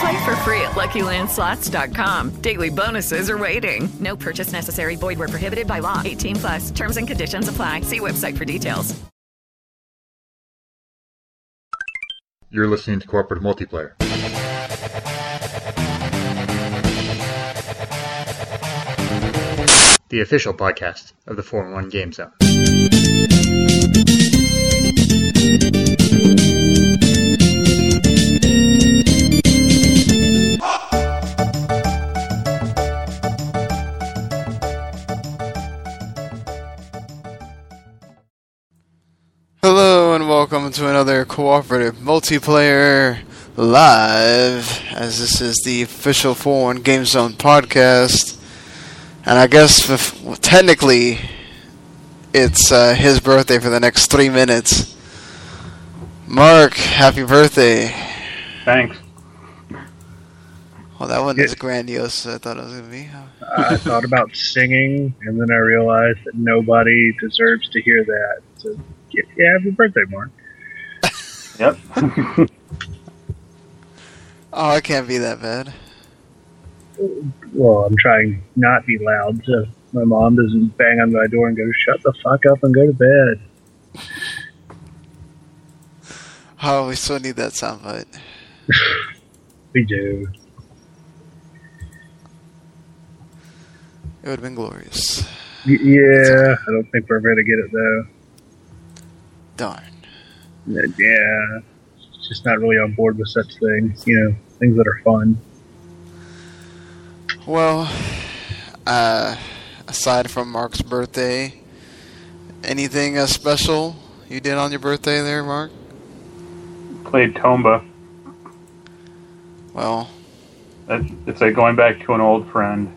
Play for free at LuckyLandSlots.com. Daily bonuses are waiting. No purchase necessary. Void where prohibited by law. 18 plus. Terms and conditions apply. See website for details. You're listening to Cooperative Multiplayer. The official podcast of the 4-1 Game Zone. To another cooperative multiplayer live, as this is the official 4 1 Game Zone podcast. And I guess f- technically it's uh, his birthday for the next three minutes. Marc, happy birthday. Thanks. Well, that wasn't as grandiose I thought it was going to be. I thought about singing, and then I realized that nobody deserves to hear that. So, yeah, happy birthday, Marc. Yep. Oh, it can't be that bad. well, I'm trying not to be loud, so my mom doesn't bang on my door and go, "Shut the fuck up and go to bed." Oh, we still need that soundbite. We do. It would have been glorious. Y- yeah, I don't think we're going to get it though. Darn. Yeah, just not really on board with such things. You know, things that are fun. Well, uh, aside from Marc's birthday, anything uh, special you did on your birthday there, Marc? Played Tomba. Well, It's, it's like going back to an old friend.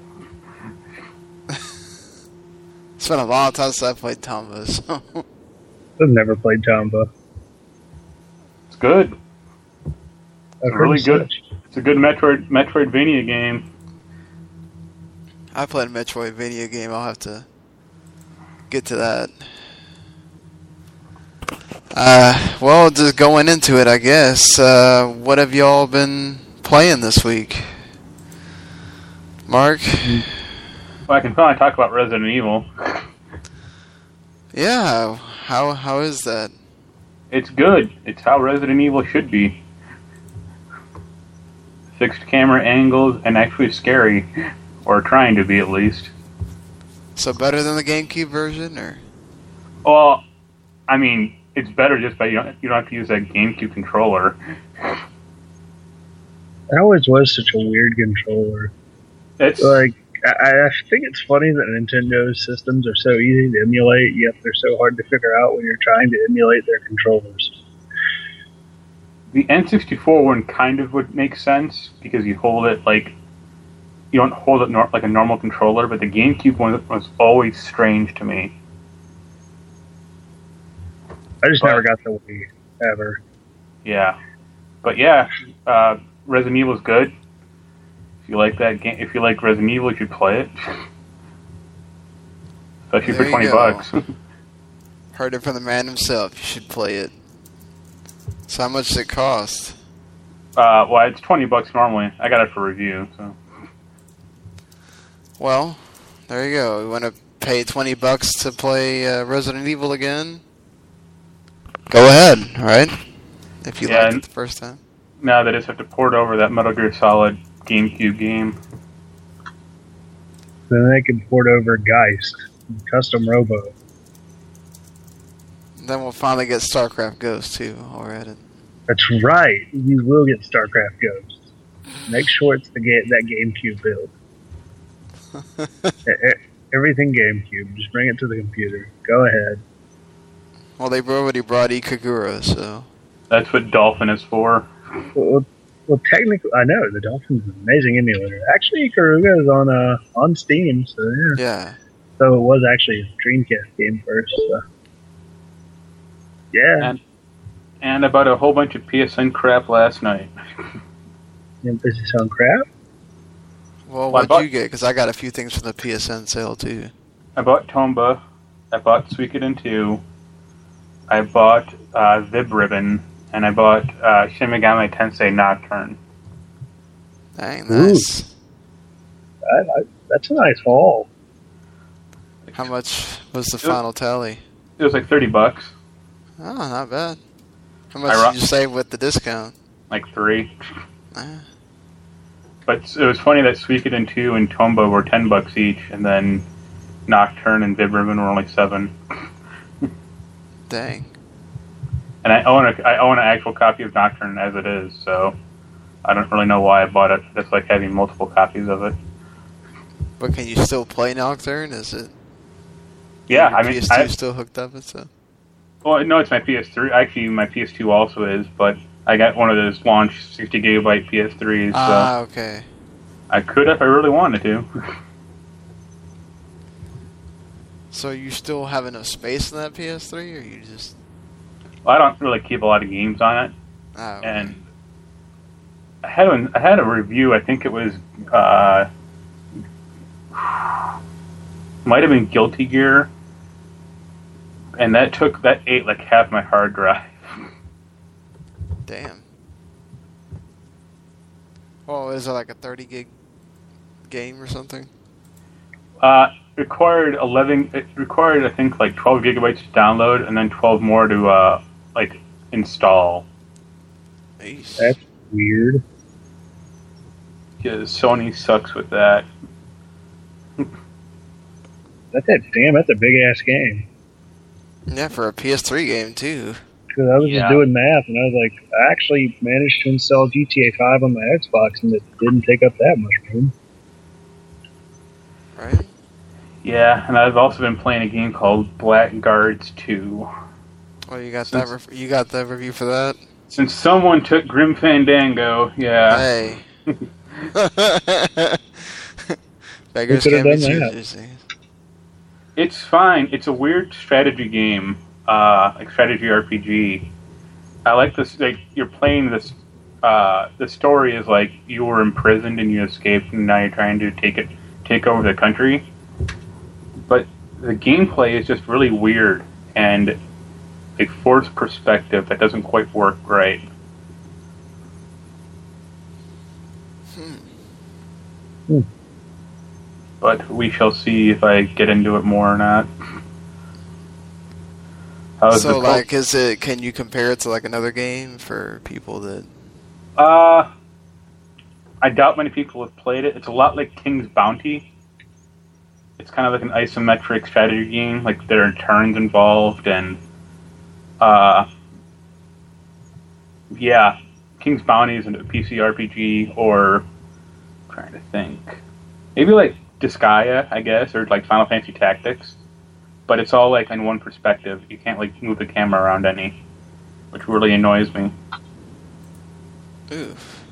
it's been a long time since I played Tomba, so I've never played Tomba. It's good. It's really good. It's a good Metroid Metroidvania game. I played a Metroidvania game. I'll have to get to that. Uh, well, just going into it, I guess. Uh, what have y'all been playing this week? Marc? Well, I can finally talk about Resident Evil. Yeah, how how is that? It's good. It's how Resident Evil should be. Fixed camera angles and actually scary, or trying to be at least. So better than the GameCube version, or Well, I mean, it's better just by you don't, you don't have to use that GameCube controller. It always was such a weird controller. It's Like, I, I think it's funny that Nintendo's systems are so easy to emulate, yet they're so hard to figure out when you're trying to emulate their controllers. the N64 one kind of would make sense because you hold it like you don't hold it nor- like a normal controller, but the GameCube one was always strange to me. I just But- never got the Wii ever. Yeah, but yeah, uh, Resident Evil is good. If you like that game, if you like Resident Evil, you should play it. Especially There for twenty bucks. heard it from the man himself. You should play it. So how much does it cost? uh, well, it's twenty bucks normally. I got it for review, so Well, there you go. You want to pay twenty bucks to play uh, Resident Evil again? Go ahead, all right? If you Yeah, liked it the first time. now they just have to port over that Metal Gear Solid GameCube game. Then they can port over Geist, Custom Robo. Then we'll finally get StarCraft Ghost too. Already. That's right. You will get StarCraft Ghost. Make sure it's the ga- that GameCube build. Everything GameCube. Just bring it to the computer. Go ahead. Well, they've already brought Ikaruga, so That's what Dolphin is for. Well, well, technically, I know the Dolphin's an amazing emulator. Actually, Ikaruga is on uh, on Steam, so yeah. yeah. So it was actually a Dreamcast game first. So. Yeah, And and I bought a whole bunch of PSN crap last night. and does it sound crap? Well, Well, what'd bought- you get? Because I got a few things from the PSN sale too. I bought Tomba. I bought Suikoden 2. I bought uh, Vib Ribbon. And I bought uh, Shin Megami Tensei Nocturne. Dang, Ooh. nice. I, I, that's a nice haul. How much was the final tally? It was like 30 bucks. Oh, not bad. How much I did you save with the discount? Like three. Ah, But it was funny that Suikoden 2 and Tomba were 10 bucks each. And then Nocturne and Vib Ribbon were only 7. dang. And I own a I own an actual copy of Nocturne as it is, so I don't really know why I bought it. It's like having multiple copies of it. But can you still play Nocturne? Is it? Yeah, I mean, PS2 I, still hooked up and stuff. well, no, it's my PS3. Actually, my PS2 also is, but I got one of those launch 60 gigabyte PS3s, so Ah, okay. I could if I really wanted to. So you still have enough space in that PS3, or you just? Well, I don't really keep a lot of games on it, Oh, and I had an, I had a review. I think it was uh, might have been Guilty Gear, and that took that ate like half my hard drive. damn. Well, is it like a 30 gig game or something? Uh, required eleven. It required I think like twelve gigabytes to download, and then twelve more to uh, like install. Jeez. That's weird. Because Sony sucks with that. That's a damn. That's a big ass game. Yeah, for a PS3 game too. Because I was Yeah. just doing math, and I was like, I actually managed to install GTA 5 on my Xbox, and it didn't take up that much room. Right? Yeah, and I've also been playing a game called Blackguards 2. Oh, you got that? Since- Re- you got that review for that? Since someone took Grim Fandango, yeah. Hey. Beggars can't be done choosers. It's fine. It's a weird strategy game, uh, like strategy RPG. I like this. Like you're playing this. Uh, the story is like you were imprisoned and you escaped, and now you're trying to take it, take over the country. But the gameplay is just really weird and a forced perspective that doesn't quite work right. Hmm. But we shall see if I get into it more or not. How's so, the like, is it? Can you compare it to like another game for people that? Uh, I doubt many people have played it. It's a lot like King's Bounty. It's kind of like an isometric strategy game. Like there are turns involved, and uh, yeah, King's Bounty is a PC RPG, or I'm trying to think, maybe like Disgaea, I guess, or like Final Fantasy Tactics. But it's all like in one perspective. You can't like move the camera around any, which really annoys me. Oof.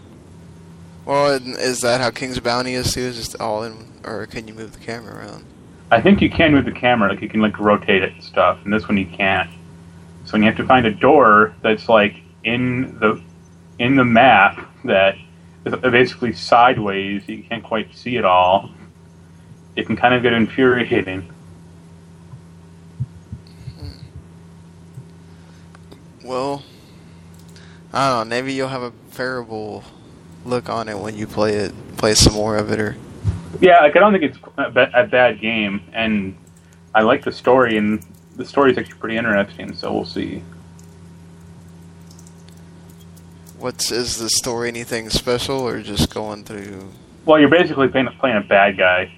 Well, is that how King's Bounty is too? Is just all in, or can you move the camera around? I think you can move the camera, like you can like rotate it and stuff, and this one you can't. So when you have to find a door that's like in the in the map that is basically sideways, you can't quite see it all. It can kind of get infuriating. Well, I don't know. Maybe you'll have a favorable look on it when you play it, play some more of it, or Yeah, like I don't think it's a, a bad game, and I like the story, and the story is actually pretty interesting. So we'll see. what's is the story anything special, or just going through? Well, you're basically playing playing a bad guy,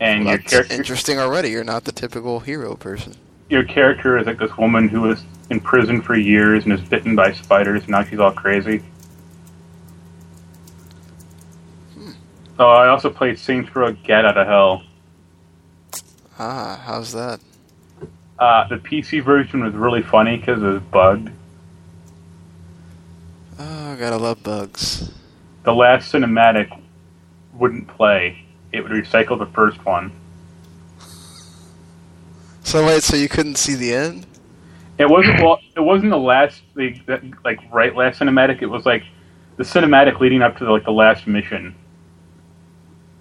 and Well, your character. interesting already. You're not the typical hero person. your character is like this woman who was in prison for years and is bitten by spiders, and now she's all crazy. Hmm. Oh, I also played Saints Row Get Out of Hell. Ah, how's that? Uh, the PC version was really funny because it was bugged. Oh, I gotta love bugs. The last cinematic wouldn't play. It would recycle the first one. So wait, so you couldn't see the end? It wasn't well. It wasn't the last, the, the, like right last cinematic. It was like the cinematic leading up to the, like the last mission.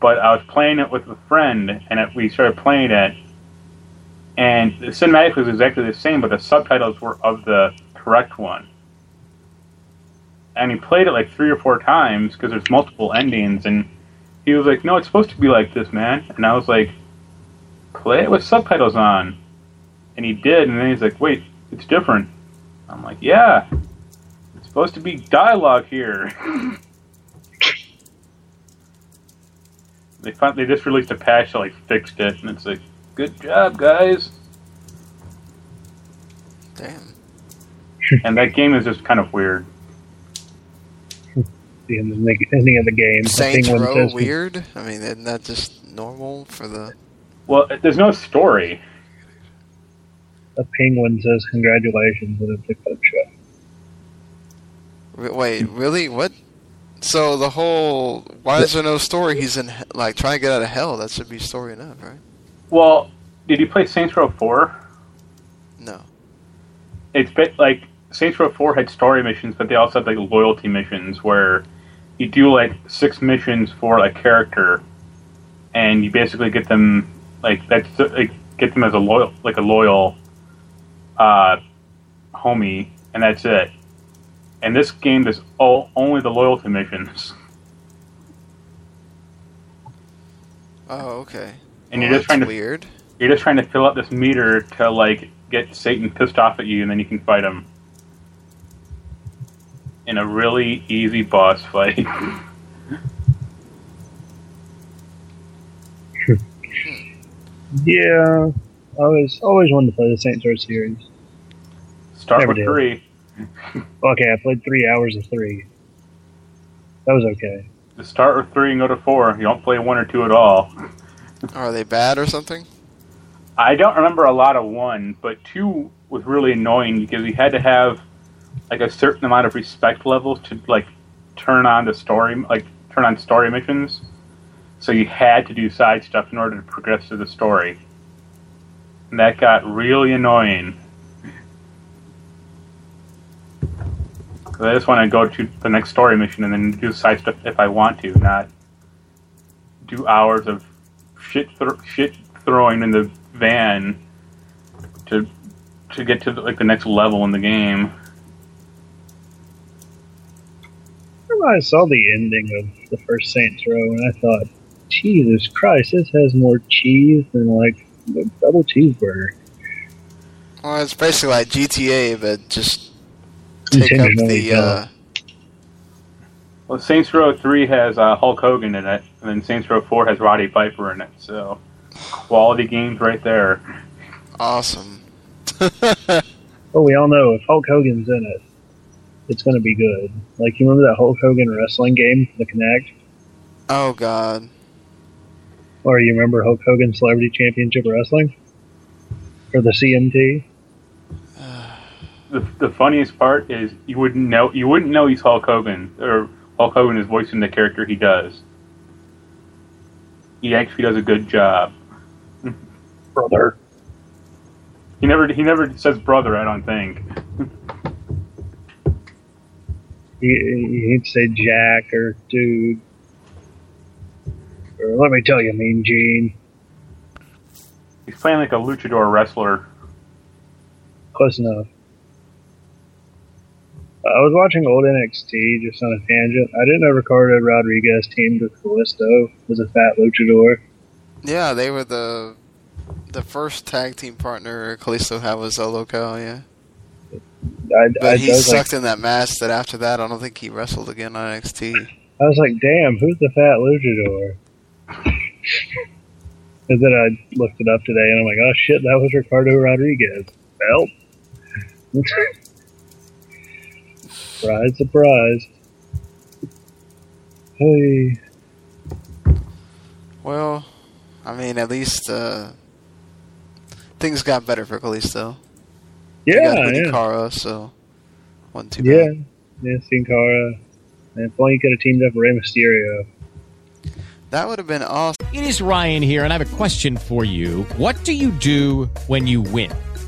But I was playing it with a friend, and it, we started playing it, and the cinematic was exactly the same, but the subtitles were of the correct one. And he played it like three or four times because there's multiple endings, and he was like, "No, it's supposed to be like this, man." And I was like, "Play it with subtitles on." And he did, and then he's like, "Wait, it's different." I'm like, "Yeah, it's supposed to be dialogue here." they found, they just released a patch that like fixed it, and it's like, "Good job, guys." Damn. and that game is just kind of weird. The end of the, ending of the game. Saints the Row weird? I mean, isn't that just normal for the... Well, there's no story. A penguin says congratulations, and it's a clip show. Wait, really? What? So the whole... Why is there no story? He's in, like, trying to get out of hell. That should be story enough, right? Well, did you play Saints Row 4? No. It's bit like Saints Row 4 had story missions, but they also had like loyalty missions where you do like six missions for a character, and you basically get them like that's like get them as a loyal like a loyal uh, homie, and that's it. And this game is all only the loyalty missions, Oh, okay. and Well, you're just trying to weird. you're just trying to fill up this meter to like get Satan pissed off at you, and then you can fight him in a really easy boss fight. Yeah, I always always wanted to play the Saints Row series. Start Never with did. three. Okay, I played three hours of three. That was okay. Just start with three and go to four. You don't play one or two at all. Are they bad or something? I don't remember a lot of one, but two was really annoying because you had to have like a certain amount of respect levels to like turn on the story, like turn on story missions. So you had to do side stuff in order to progress through the story, and that got really annoying. I just want to go to the next story mission and then do side stuff if I want to, not do hours of shit thro- shit throwing in the van to to get to like the next level in the game. I saw the ending of the first Saints Row, and I thought, Jesus Christ, this has more cheese than like the double cheeseburger. Well, it's basically like GTA, but just take up the... Uh, Well, Saints Row Three has uh, Hulk Hogan in it, and then Saints Row Four has Roddy Piper in it. So quality games right there. awesome. But we all know if Hulk Hogan's in it, it's going to be good. Like, you remember that Hulk Hogan wrestling game, the Kinect? oh, God. Or you remember Hulk Hogan Celebrity Championship Wrestling? For the CMT? The, the funniest part is you wouldn't know you wouldn't know he's Hulk Hogan or Hulk Hogan is voicing the character he does. He actually does a good job. Brother. He never he never says brother. I don't think. He, he'd say Jack or dude. Or let me tell you, Mean Gene. He's playing like a luchador wrestler. Close enough. I was watching old NXT just on a tangent. I didn't know Ricardo Rodriguez teamed with Kalisto as a fat luchador. Yeah, they were the the first tag team partner Kalisto had was El Local, yeah. I, But I, he was like, sucked in that match that after that, I don't think he wrestled again on NXT. I was like, damn, who's the fat luchador? And then I looked it up today, and I'm like, oh shit, that was Ricardo Rodriguez. Well, surprise, surprise. Hey, Well, I mean, at least uh, things got better for Kalisto. He yeah, got yeah, Cara, so wasn't too yeah, bad. yeah. Sin Cara, and if only you could have teamed up with Rey Mysterio. That would have been awesome. It is Ryan here, and I have a question for you. What do you do when you win?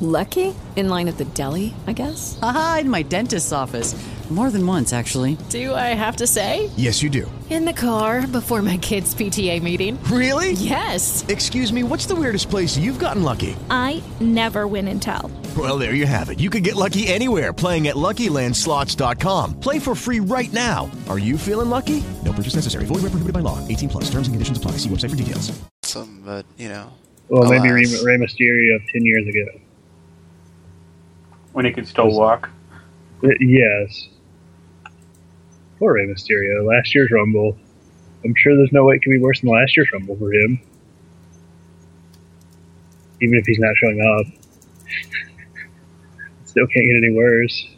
Lucky? In line at the deli, I guess? Aha, in my dentist's office. More than once, actually. Do I have to say? Yes, you do. In the car before my kids' PTA meeting. Really? Yes. Excuse me, what's the weirdest place you've gotten lucky? I never win and tell. Well, there you have it. You can get lucky anywhere playing at LuckyLandSlots.com. Play for free right now. Are you feeling lucky? No purchase necessary. Void where prohibited by law. 18 plus. Terms and conditions apply. See website for details. Some, but you know. Well, maybe Rey, alas. Rey Mysterio of ten years ago. When he could still walk. Uh, yes. Poor Rey Mysterio. Last year's Rumble. I'm sure there's no way it could be worse than last year's Rumble for him. Even if he's not showing up. Still can't get any worse.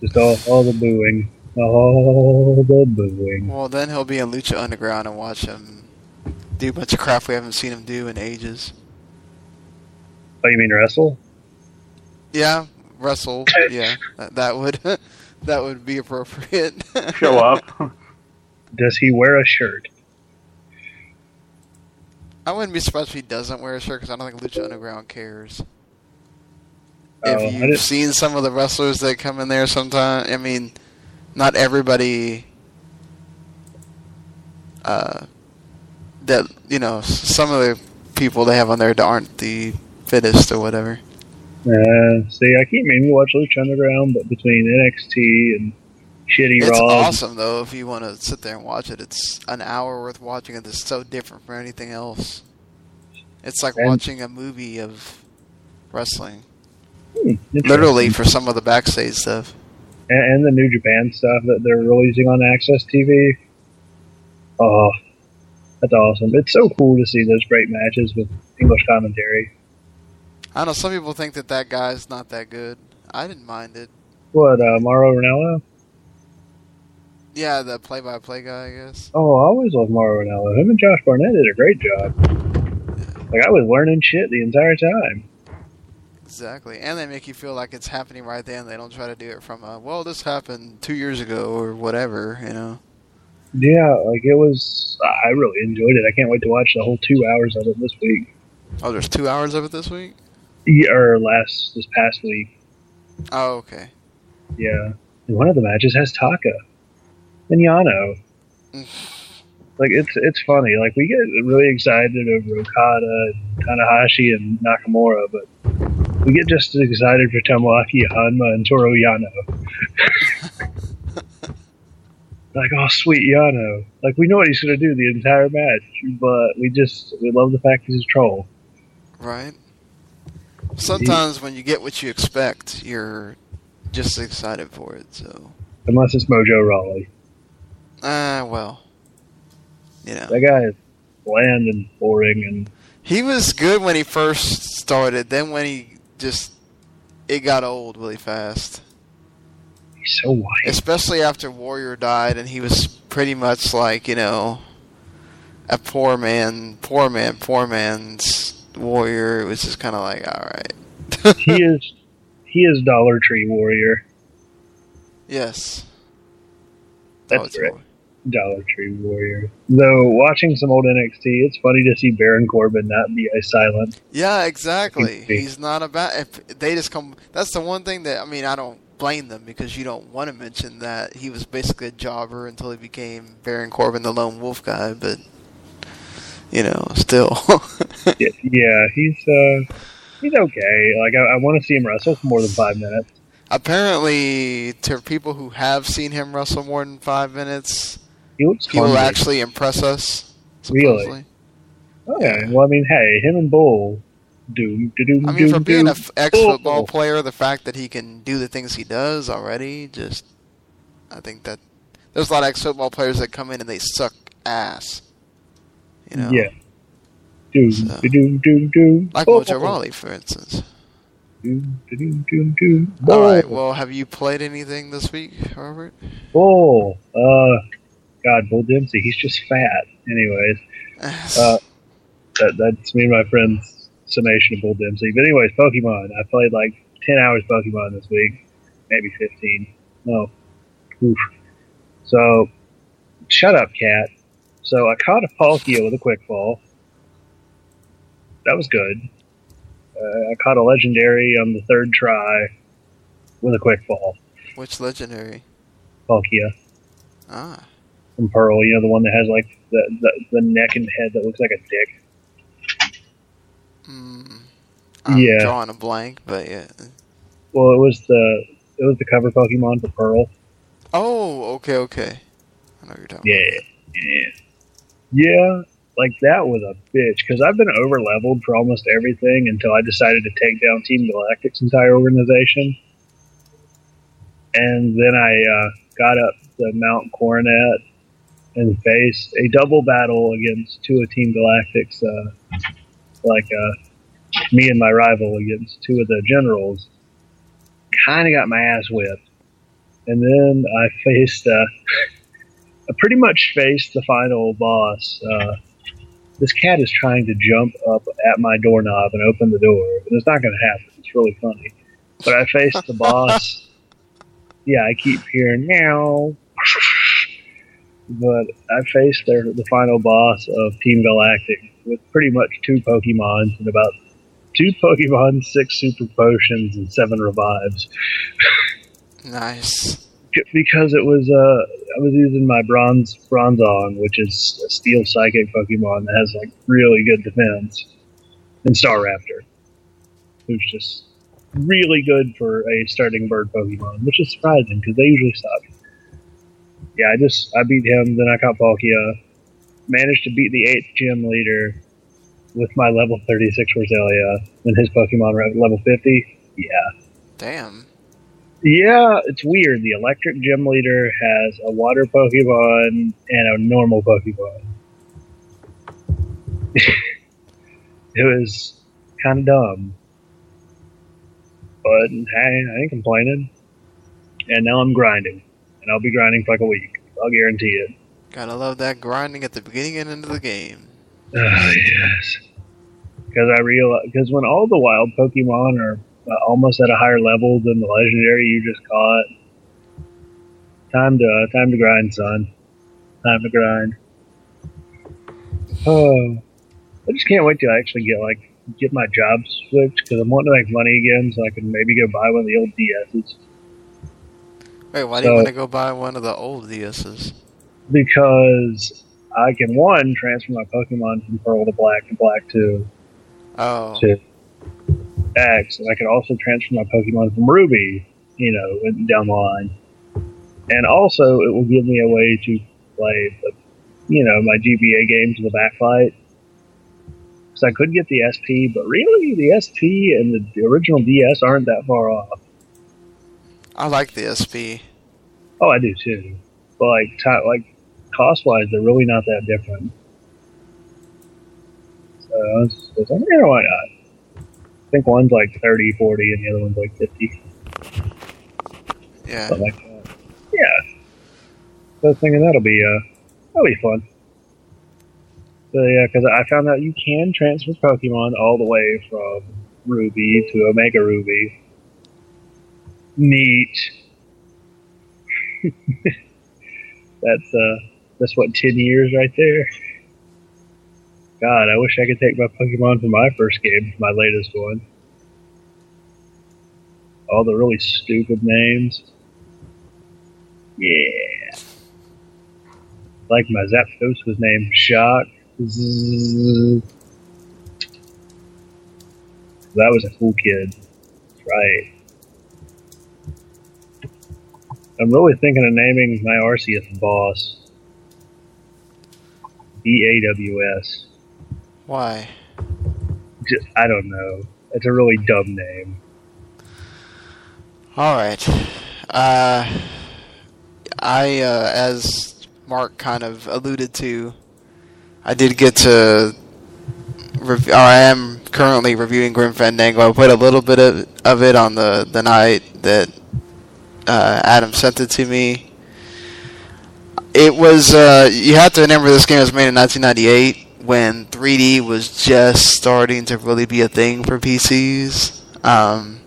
Just all, all the booing. All the booing. Well, then he'll be in Lucha Underground and watch him do a bunch of crap we haven't seen him do in ages. Oh, you mean wrestle? Yeah, wrestle. yeah, that, that would that would be appropriate. Show up. Does he wear a shirt? I wouldn't be surprised if he doesn't wear a shirt because I don't think Lucha Underground cares. Oh, if you've seen some of the wrestlers that come in there sometime, I mean, not everybody. Uh, that you know, some of the people they have on there that aren't the fittest or whatever. Uh, see, I keep meaning to watch Lucha Underground, but between NXT and shitty It's Raw, awesome though if you want to sit there and watch it. It's an hour worth watching it. It's so different from anything else. It's like And- watching a movie of wrestling. Hmm. Literally for some of the backstage stuff. and, and the New Japan stuff that they're releasing on AXS TV. Oh, that's awesome! It's so cool to see those great matches with English commentary. I know some people think that that guy's not that good. I didn't mind it. What, uh, Mauro? Yeah, the play-by-play guy, I guess. Oh, I always loved Mauro Ranallo. Him and Josh Barnett did a great job. Like I was learning shit the entire time. Exactly, and they make you feel like it's happening right then. They don't try to do it from a well, this happened two years ago or whatever. You know. Yeah, like it was. I really enjoyed it. I can't wait to watch the whole two hours of it this week. Oh, there's two hours of it this week. Or last this past week. Oh, okay. Yeah, and one of the matches has Taka and Yano. like it's it's funny. Like we get really excited over Okada, and Tanahashi, and Nakamura, but we get just as excited for Tomoaki Honma and Toru Yano. like, oh sweet Yano. Like we know what he's gonna do the entire match, but we just we love the fact he's a troll. Right. Sometimes when you get what you expect, you're just excited for it. So, Unless it's Mojo Rawley. ah, well, you know, That guy is bland and boring and he was good when he first started. Then when he just it got old really fast. he's so white. especially after Warrior died, and he was pretty much like you know a poor man, poor man, poor man's Warrior. It was just kind of like, all right, he is he is Dollar Tree Warrior. yes, That's right. Dollar Tree Warrior. Though watching some old NXT, it's funny to see Baron Corbin not be a silent. yeah, exactly. He's not about. If they just come, that's the one thing that I mean. I don't blame them because you don't want to mention that he was basically a jobber until he became Baron Corbin, the lone wolf guy. But you know, still. yeah, yeah, he's uh, he's okay. Like I, I want to see him wrestle for more than five minutes. Apparently, to people who have seen him wrestle more than five minutes, he, looks he will actually impress us. Really? supposedly. Okay. Well, I mean, hey, him and Bull, do do do. I mean, for being an ex-football Bull. player, the fact that he can do the things he does already, just I think that there's a lot of ex-football players that come in and they suck ass. You know, Yeah. Do do do do do. like Bull. Mojo for instance. Do do do do do. All right. Well, have you played anything this week, Robert? Bull. Uh, God, Bull Dempsey. He's just fat. Anyways, uh, that, that's me and my friend's summation of Bull Dempsey. But anyways, Pokemon. I played like ten hours Pokemon this week, maybe fifteen. No, oof. So, shut up, cat. So I caught a Palkia with a Quick Ball. That was good. Uh, I caught a legendary on the third try with a Quick Ball. Which legendary? Palkia Ah, from Pearl. You know the one that has like the, the the neck and head that looks like a dick. I'm yeah. drawing a blank, but yeah. Well, it was the it was the cover Pokemon for Pearl. Oh, okay, okay. I know what you're talking. Yeah, yeah, yeah. Like that was a bitch because I've been over leveled for almost everything until I decided to take down Team Galactic's entire organization, and then I uh, got up to Mount Coronet and faced a double battle against two of Team Galactic's, uh, like uh, me and my rival against two of the generals. Kind of got my ass whipped, and then I faced. I pretty much faced the final boss. Uh, this cat is trying to jump up at my doorknob and open the door, but it's not going to happen. It's really funny. But I faced the boss. Yeah, I keep hearing meow. but I faced their, the final boss of Team Galactic with pretty much two Pokemons and about two Pokemon, six Super Potions, and seven revives. Nice. Because it was uh I was using my bronze Bronzong, which is a steel psychic Pokemon that has like really good defense, and Star Staraptor, who's just really good for a starting bird Pokemon, which is surprising because they usually suck. Yeah, I just I beat him, then I caught Palkia, managed to beat the eighth gym leader with my level thirty six Roselia, and his Pokemon level fifty. Yeah. Damn. Yeah, it's weird. The electric gym leader has a water Pokemon and a normal Pokemon. it was kind of dumb. But hey, I ain't complaining. And now I'm grinding. And I'll be grinding for like a week. I'll guarantee it. Gotta love that grinding at the beginning and end of the game. Oh, yes. Because I realize, because when all the wild Pokemon are almost at a higher level than the legendary you just caught, time to uh, time to grind, son. Time to grind. Oh, I just can't wait till I actually get like get my job switched because I'm wanting to make money again, so I can maybe go buy one of the old DSs. Wait, why do you want to go buy one of the old DSs? because I can one transfer my Pokemon from Pearl to Black to Black to Oh, to X, and I can also transfer my Pokemon from Ruby, you know, down the line. And also, it will give me a way to play the, you know, my GBA games with the backlight. Because I could get the SP, but really, the SP and the, the original DS aren't that far off. I like the SP. Oh, I do too. But like, ti like cost wise, they're really not that different. So I was, I was like, yeah, why not? I think one's like 30, 40, and the other one's like 50. Yeah. Something like that. Yeah. So I was thinking that'll be, uh, that'll be fun. So yeah, because I found out you can transfer Pokemon all the way from Ruby to Omega Ruby. Neat. that's uh, that's what ten years right there. God, I wish I could take my Pokemon from my first game to my latest one. All the really stupid names. Yeah. Like my Zapdos was named Shock. That was a cool kid. Right. I'm really thinking of naming my Arceus boss. B A W S. Why? Just, I don't know. It's a really dumb name. All right. Uh, I, uh, as Marc kind of alluded to, I did get to. Rev- or I am currently reviewing Grim Fandango. I played a little bit of, of it on the, the night that uh, Adam sent it to me. It was. Uh, you have to remember this game was made in 1998 when 3D was just starting to really be a thing for PCs. Um,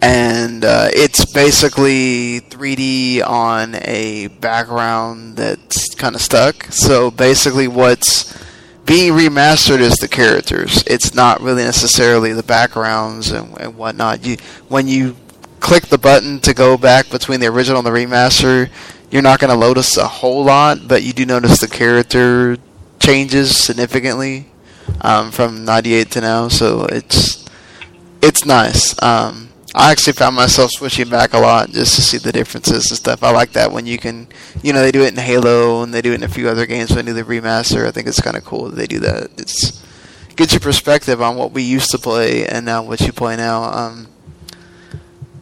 and uh, it's basically 3D on a background that's kind of stuck. So basically, what's being remastered is the characters. It's not really necessarily the backgrounds and, and whatnot. You when you click the button to go back between the original and the remaster, you're not going to notice a whole lot, but you do notice the character changes significantly um, from '98 to now. So it's it's nice. Um, I actually found myself switching back a lot just to see the differences and stuff. I like that when you can, you know, they do it in Halo and they do it in a few other games when they do the remaster. I think it's kind of cool that they do that. It's gives you perspective on what we used to play and now what you play now. Um,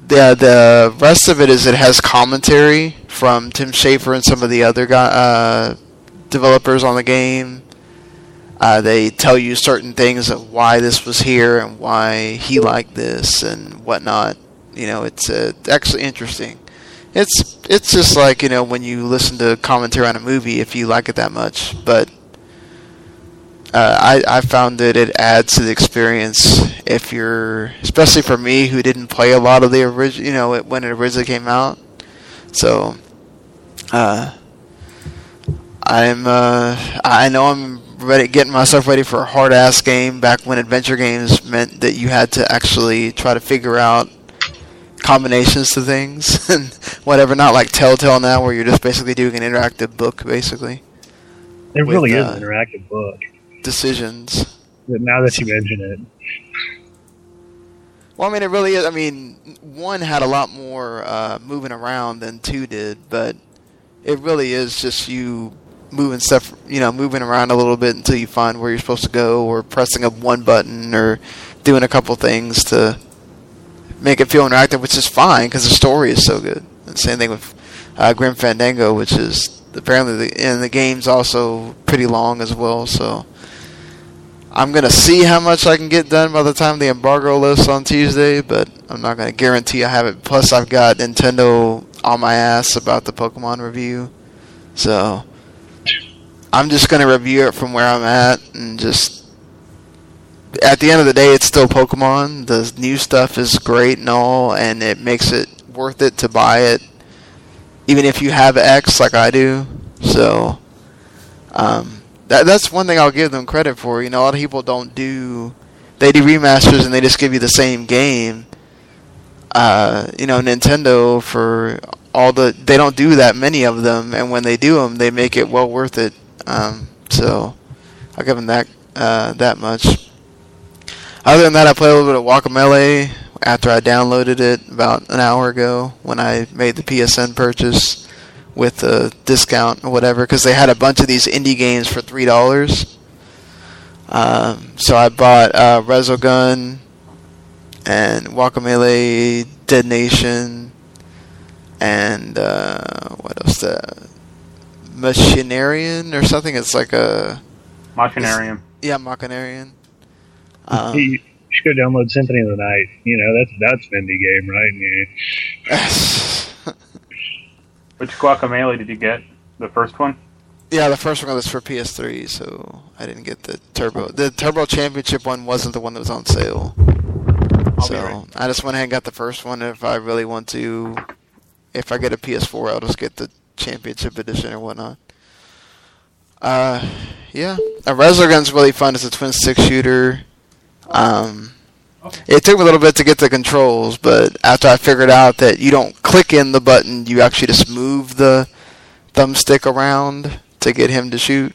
the the rest of it is it has commentary from Tim Schafer and some of the other guy, uh, developers on the game. Uh, they tell you certain things of why this was here and why he liked this and whatnot. You know, it's uh, actually interesting. It's it's just like you know when you listen to commentary on a movie if you like it that much. But uh, I I found that it adds to the experience if you're especially for me who didn't play a lot of the original you know it, when it originally came out. So uh, I'm uh, I know I'm ready, getting myself ready for a hard ass game back when adventure games meant that you had to actually try to figure out combinations to things and whatever. Not like Telltale now, where you're just basically doing an interactive book, basically. It with, really is uh, an interactive book. Decisions. But now that you mention it, Well, I mean, it really is. I mean, one had a lot more uh, moving around than two did, but it really is just you moving stuff, you know, moving around a little bit until you find where you're supposed to go, or pressing up one button, or doing a couple things to make it feel interactive, which is fine because the story is so good. And same thing with uh, Grim Fandango, which is apparently the, and the game's also pretty long as well. So I'm gonna see how much I can get done by the time the embargo lifts on Tuesday, but I'm not gonna guarantee I have it. Plus, I've got Nintendo on my ass about the Pokemon review, so I'm just gonna review it from where I'm at and just. At the end of the day, it's still Pokemon. The new stuff is great and all, and it makes it worth it to buy it, even if you have X like I do. So, um, that that's one thing I'll give them credit for. You know, a lot of people don't do they do remasters and they just give you the same game. Uh, you know, Nintendo for all the they don't do that many of them, and when they do them, they make it well worth it. Um, so I'll give them that uh, that much. Other than that, I played a little bit of Guacamelee after I downloaded it about an hour ago when I made the PSN purchase with a discount or whatever because they had a bunch of these indie games for three dollars. Um, so I bought uh, Resogun and Guacamelee, Dead Nation, and uh, what else? The Machinarian or something. It's like a Machinarium. yeah, Machinarian. Um, you should go download Symphony of the Night. You know that's that's an indie game, right? Yeah. Which Guacamole did you get? The first one? Yeah, the first one was for PS3, so I didn't get the Turbo. The Turbo Championship one wasn't the one that was on sale. so I just went ahead and got the first one. If I really want to, if I get a PS4, I'll just get the Championship Edition or whatnot. Uh, yeah. A Resogun's really fun. It's a twin stick shooter. Um, it took me a little bit to get the controls, but after I figured out that you don't click in the button, you actually just move the thumbstick around to get him to shoot.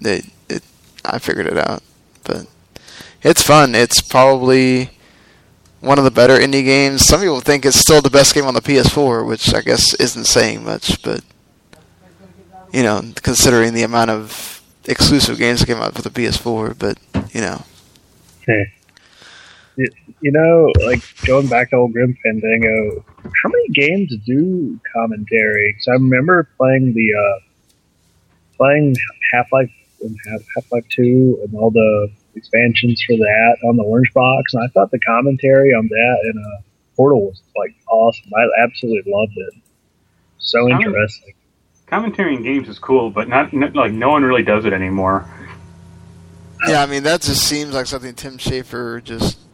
it, it I figured it out. But it's fun. It's probably one of the better indie games. Some people think it's still the best game on the PS4, which I guess isn't saying much, but you know, considering the amount of exclusive games that came out for the PS4, but you know. You, you know, like going back to old Grim Fandango, how many games do commentary? Because I remember playing the uh, playing Half Life and Half Life Two and all the expansions for that on the Orange Box, and I thought the commentary on that and uh, Portal was like awesome. I absolutely loved it. So Comment- interesting. Commentary in games is cool, but not, not like no one really does it anymore. Yeah, I mean that just seems like something Tim Schafer just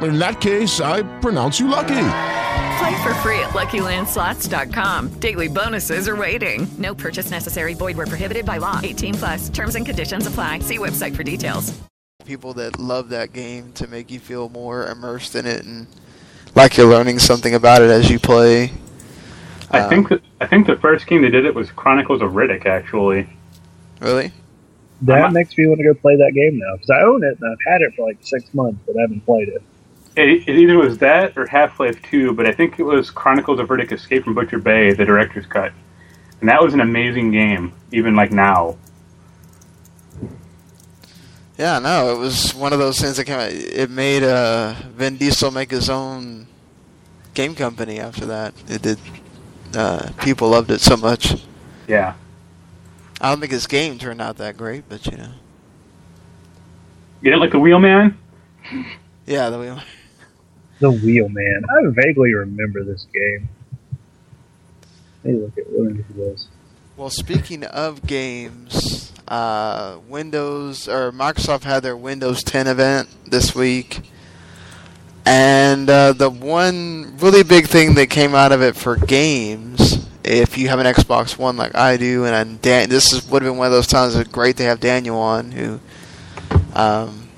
In that case, I pronounce you lucky. Play for free at LuckyLandSlots.com. Daily bonuses are waiting. No purchase necessary. Void where prohibited by law. 18 plus. Terms and conditions apply. See website for details. people that love that game to make you feel more immersed in it and like you're learning something about it as you play. I Um, think that, I think the first game they did it was Chronicles of Riddick. Actually, Really? That makes me want to go play that game now because I own it and I've had it for like six months, but I haven't played it. It, it either was that or Half Life Two, but I think it was Chronicles of Riddick: Escape from Butcher Bay, the director's cut, and that was an amazing game. Even like now, Yeah, no, it was one of those things that kind of It made uh, Vin Diesel make his own game company after that. It did. Uh, people loved it so much. yeah. I don't think his game turned out that great, but you know. You didn't like the Wheelman? Yeah, the wheel. The Wheelman. I vaguely remember this game. Me look at me look. Well, speaking of games, uh, Windows or Microsoft had their Windows 10 event this week, and uh, the one really big thing that came out of it for games, if you have an Xbox One like I do, and I'm Dan- this is, would have been one of those times it's great to have Daniel on, who um,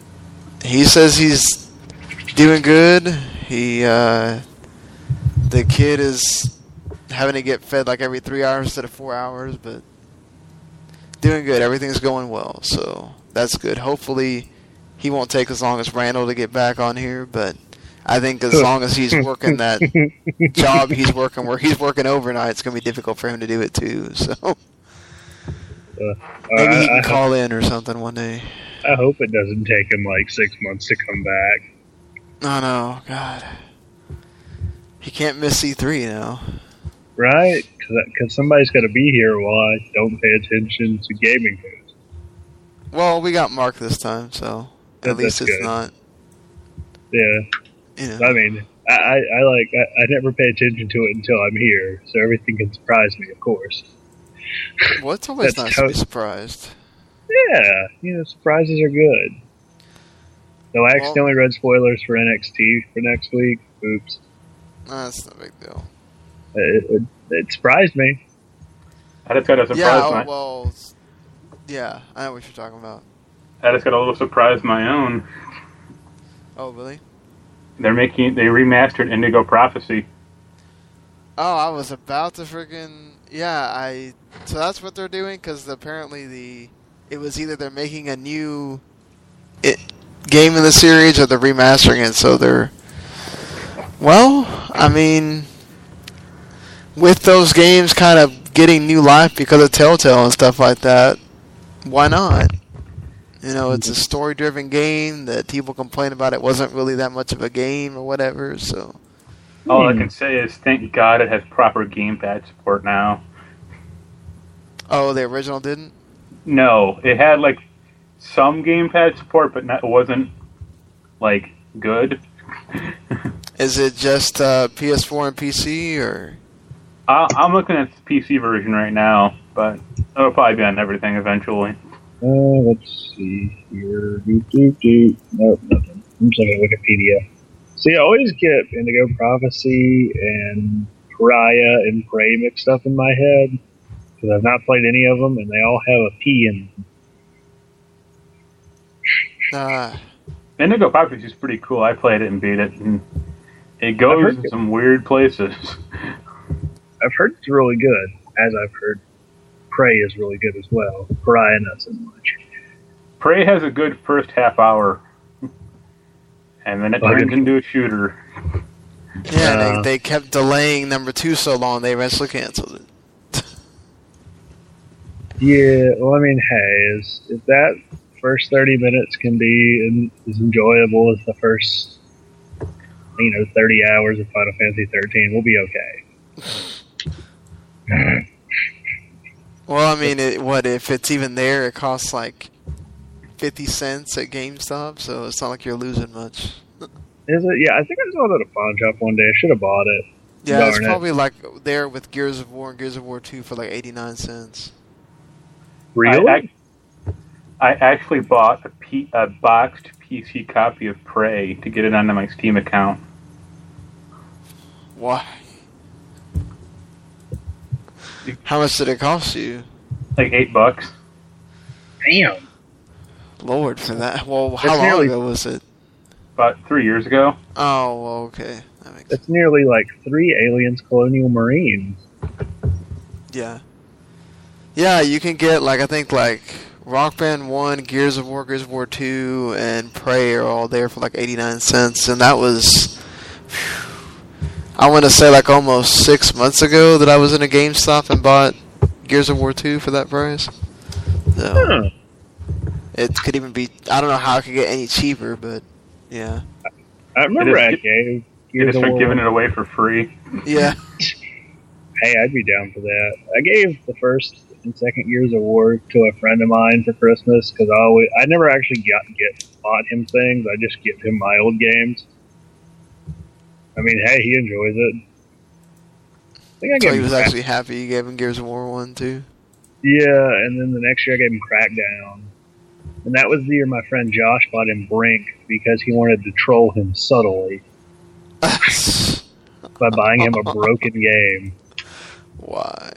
he says he's doing good. He uh, the kid is having to get fed like every three hours instead of four hours, but doing good. Everything's going well, so that's good. Hopefully, he won't take as long as Randall to get back on here, but I think as long as he's working that job he's working where he's working overnight, it's gonna be difficult for him to do it too. So Uh, maybe he can I, call in or something one day. I hope it doesn't take him like six months to come back. Oh no, God, he can't miss E3 now. Right? Because somebody's got to be here while I don't pay attention to gaming news. Well, we got Mark this time, so at That- least it's good. not. Yeah. You know. I mean, I, I, I like I, I never pay attention to it until I'm here, so everything can surprise me, of course. Well, it's always nice to be surprised. Yeah, you know, surprises are good. Though I accidentally read spoilers for NXT for next week. Oops. Nah, That's no big deal. It, it, it surprised me. I just got a surprise. Yeah, my, well, yeah, I know what you're talking about. I just got a little surprise of my own. Oh, really? They're making they remastered Indigo Prophecy. Oh, I was about to freaking yeah. I so that's what they're doing because apparently the it was either they're making a new it, game in the series or they're remastering it. So they're well, I mean, with those games kind of getting new life because of Telltale and stuff like that, why not? You know, it's a story-driven game that people complain about. It wasn't really that much of a game or whatever. So All I Hmm. can say is thank God it has proper gamepad support now. Oh, the original didn't. No, it had like some gamepad support, but not, it wasn't like good. Is it just uh, PS4 and PC or? I, I'm looking at the PC version right now, but it'll probably be on everything eventually. Uh, let's see here. Do, do, do. Nope, nothing. I'm just looking at Wikipedia. See, I always get Indigo Prophecy and Pariah and Prey mixed up in my head because I've not played any of them, and they all have a P in them. Uh, Indigo Prophecy is pretty cool. I played it and beat it, and it goes heard in it. some weird places. I've heard it's really good, as I've heard Prey is really good as well. Pariah, not so much. Prey has a good first half hour, and then it turns into a shooter. yeah, Uh, they, they kept delaying number two so long they eventually canceled it. Yeah, well, I mean, hey, is if that first thirty minutes can be in, as enjoyable as the first, you know, thirty hours of Final Fantasy thirteen, we'll be okay. Well, I mean, it, what if it's even there? It costs like fifty cents at GameStop, so it's not like you're losing much. Is it? Yeah, I think I saw it at a pawn shop one day. I should have bought it. Yeah, it's Darn it. probably like there with Gears of War and Gears of War Two for like eighty nine cents. Really? I, I, I actually bought a, P, a boxed PC copy of Prey to get it onto my Steam account. Why? How much did it cost you? Like eight bucks. Damn. Lord, for that. Well, That's how long nearly- ago was it? About three years ago. Oh, okay. That makes That's nearly like three aliens, colonial marines. Yeah. Yeah, you can get like I think like Rock Band One, Gears of War, Gears of War Two, and Prey are all there for like eighty nine cents, and that was I want to say like almost six months ago that I was in a GameStop and bought Gears of War Two for that price. So Huh. it could even be I don't know how it could get any cheaper, but yeah, I remember It I gave You Gears just of start War. giving it away for free. yeah. Hey, I'd be down for that. I gave the first and second Gears of War to a friend of mine for Christmas because I always I never actually got get bought him things. I just give him my old games. I mean, hey, he enjoys it. I think I So he was Crack- actually happy you gave him Gears of War One too. yeah, and then the next year I gave him Crackdown, and that was the year my friend Josh bought him Brink because he wanted to troll him subtly by buying him a broken game. Why?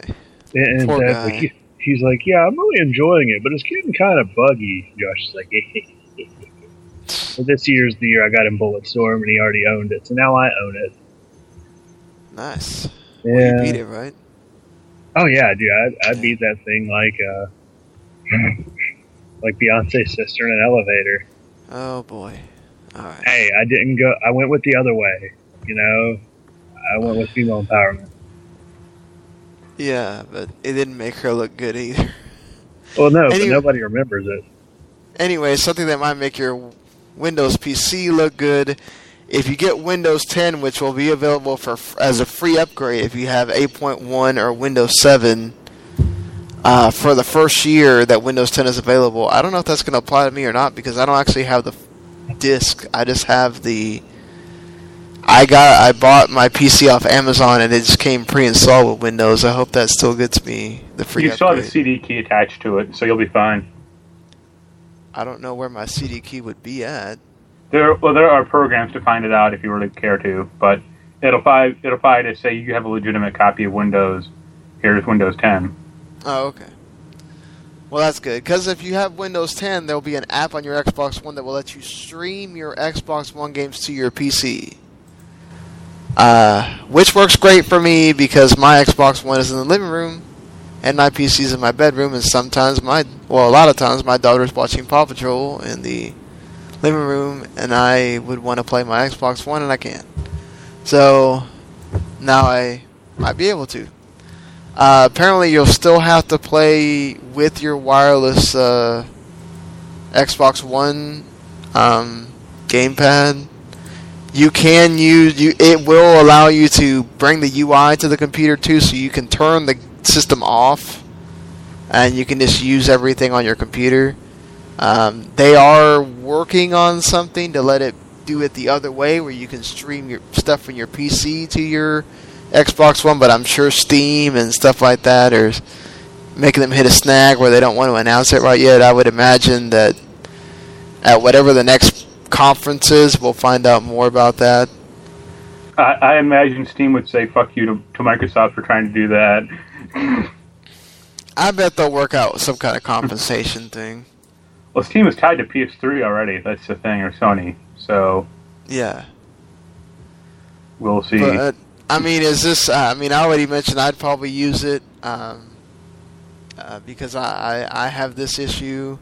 And, Poor guy. like, he- he's like, yeah, I'm really enjoying it, but it's getting kind of buggy. Josh is like, but this year's the year I got him Bulletstorm, and he already owned it, so now I own it. Nice. Yeah. Well, you beat it, right? Oh yeah, dude, I, I beat that thing like uh, like Beyonce's sister in an elevator. Oh boy. All right. Hey, I didn't go. I went with the other way. You know, I went with female empowerment. Yeah, but it didn't make her look good either. Well, no, Anyway- nobody remembers it. Anyway, something that might make your Windows PC look good. If you get Windows 10, which will be available for as a free upgrade if you have 8.1 or Windows 7, uh, for the first year that Windows 10 is available. I don't know if that's going to apply to me or not because I don't actually have the disc. I just have the. I got I bought my PC off Amazon and it just came pre-installed with Windows. I hope that still gets me the free you upgrade. still have the CD key attached to it, so you'll be fine. I don't know where my CD key would be at. There, well, there are programs to find it out if you really care to, but it'll find it'll find it. say you have a legitimate copy of Windows. Here's Windows 10. Oh, okay. Well, that's good because if you have Windows 10, there'll be an app on your Xbox One that will let you stream your Xbox One games to your PC. Uh, which works great for me because my Xbox One is in the living room and my PC is in my bedroom, and sometimes my, well, a lot of times my daughter's watching Paw Patrol in the living room, and I would want to play my Xbox One, and I can't. So now I might be able to. Uh, apparently, you'll still have to play with your wireless uh, Xbox One um, gamepad you can use you. It will allow you to bring the UI to the computer too, so you can turn the system off, and you can just use everything on your computer. Um, they are working on something to let it do it the other way, where you can stream your stuff from your PC to your Xbox One. But I'm sure Steam and stuff like that are making them hit a snag where they don't want to announce it right yet. I would imagine that at whatever the next conference is, we'll find out more about that. I, I imagine Steam would say "fuck you" to, to Microsoft for trying to do that. I bet they'll work out some kind of compensation thing. Well, Steam is tied to PS3 already. That's the thing, or Sony. So Yeah. we'll see. But uh, I mean, is this? Uh, I mean, I already mentioned I'd probably use it um, uh, because I, I I have this issue.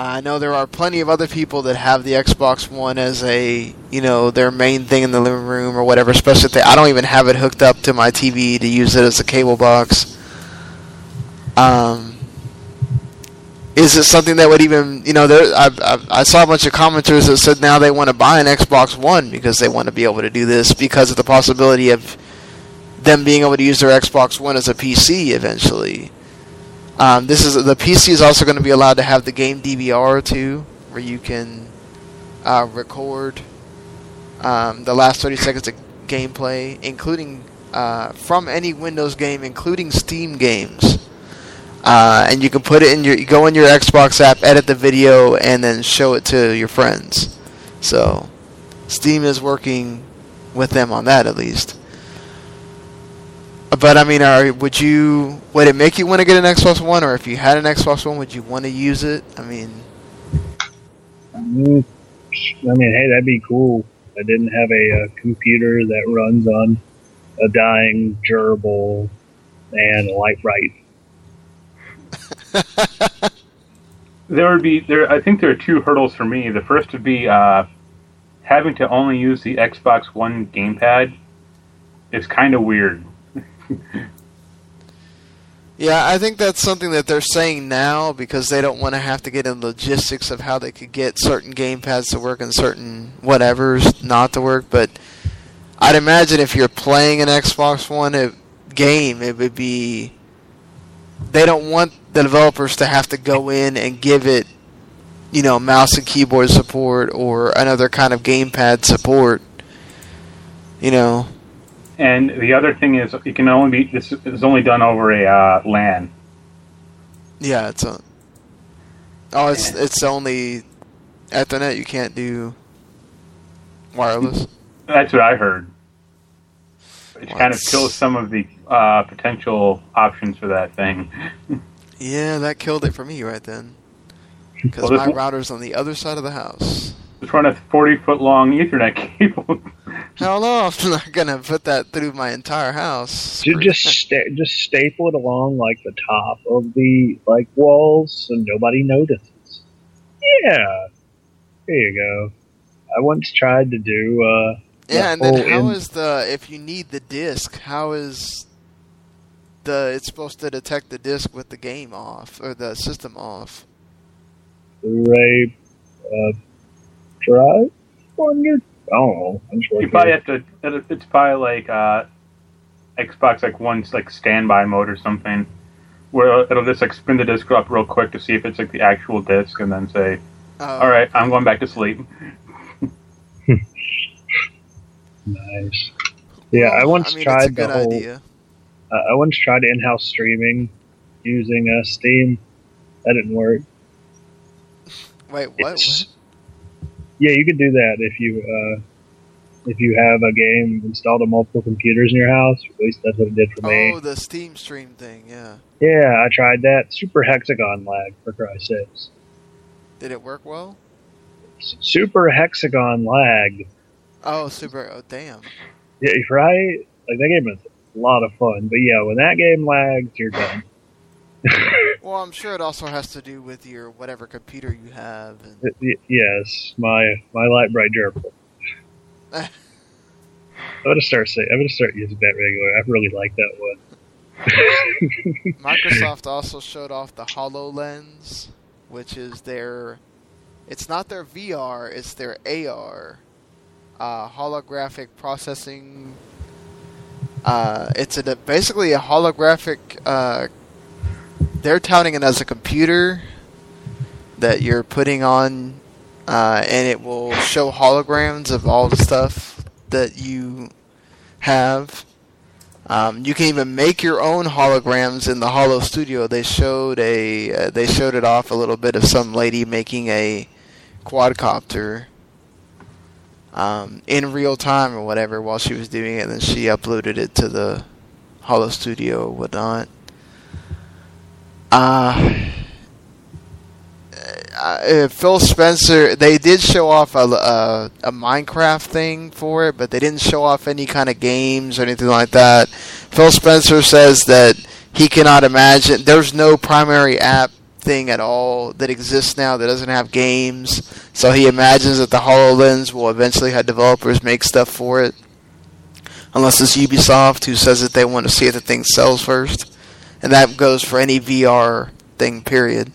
I know there are plenty of other people that have the Xbox One as a you know their main thing in the living room or whatever. Especially if they, I don't even have it hooked up to my TV to use it as a cable box. Um, is it something that would even you know there I, I, I saw a bunch of commenters that said now they want to buy an Xbox One because they want to be able to do this because of the possibility of them being able to use their Xbox One as a PC eventually. Um, this is the PC is also going to be allowed to have the game DVR too, where you can uh, record um, the last 30 seconds of gameplay, including uh, from any Windows game, including Steam games. Uh, and you can put it in your you go in your Xbox app, edit the video, and then show it to your friends. So, Steam is working with them on that at least. But I mean, are, would you would it make you want to get an Xbox One, or if you had an Xbox One, would you want to use it? I mean, Mm, I mean, hey, that'd be cool. I didn't have a, uh computer that runs on a dying gerbil and a light bright. there would be there. I think there are two hurdles for me. The first would be uh, having to only use the Xbox One gamepad. Is kind of weird. Yeah, I think that's something that they're saying now because they don't want to have to get in logistics of how they could get certain game pads to work and certain whatevers not to work. But I'd imagine if you're playing an Xbox One it, game, it would be they don't want the developers to have to go in and give it, you know, mouse and keyboard support or another kind of gamepad support. You know, And the other thing is, it can only be this is only done over a uh, LAN. yeah, it's a. Oh, it's it's only Ethernet. You can't do wireless. That's what I heard. Which kind of kills some of the uh, potential options for that thing. Yeah, that killed it for me right then. Because Well, my router's on the other side of the house. Just run a forty foot long Ethernet cable. Hell no, I'm not gonna put that through my entire house. Ju- just sta- just staple it along like the top of the like walls so nobody notices. Yeah, there you go. I once tried to do. uh Yeah, and then how in- is the if you need the disc? How is the it's supposed to detect the disc with the game off or the system off? Ray uh, drive on your. I don't know. I'm just you looking. probably have to. It's probably like uh, Xbox like one's like standby mode or something, where it'll just like spin the disc up real quick to see if it's like the actual disc, and then say, Oh. "All right, I'm going back to sleep." Nice. Yeah, I once I mean, tried it's a the good whole. idea. Uh, I once tried in-house streaming using uh, Steam. That didn't work. Wait, what? It's- Yeah, you could do that if you uh, if you have a game installed on multiple computers in your house. At least that's what it did for me. Oh, the Steam Stream thing. Yeah. Yeah, I tried that. Super hexagon lag, for Christ's sakes. Did it work well? Super hexagon lag. Oh, super. Oh, damn. Yeah, right? Like, that game is a lot of fun. But yeah, when that game lags, you're done. Well, I'm sure it also has to do with your whatever computer you have. And yes, my my light bright gerbil. I'm gonna start saying. I'm gonna start using that regular. I really like that one. Microsoft also showed off the HoloLens, which is their. It's not their VR, it's their AR uh, holographic processing. Uh, it's a, basically a holographic. Uh, they're touting it as a computer that you're putting on, uh, and it will show holograms of all the stuff that you have. Um, you can even make your own holograms in the HoloStudio. They showed a uh, they showed it off a little bit of some lady making a quadcopter um, in real time or whatever while she was doing it. And then she uploaded it to the HoloStudio or whatnot. Uh, uh, Phil Spencer, they did show off a, a, a Minecraft thing for it, but they didn't show off any kind of games or anything like that. Phil Spencer says that he cannot imagine there's no primary app thing at all that exists now that doesn't have games. So he imagines that the HoloLens will eventually have developers make stuff for it. Unless it's Ubisoft who says that they want to see if the thing sells first. And that goes for any VR thing, period.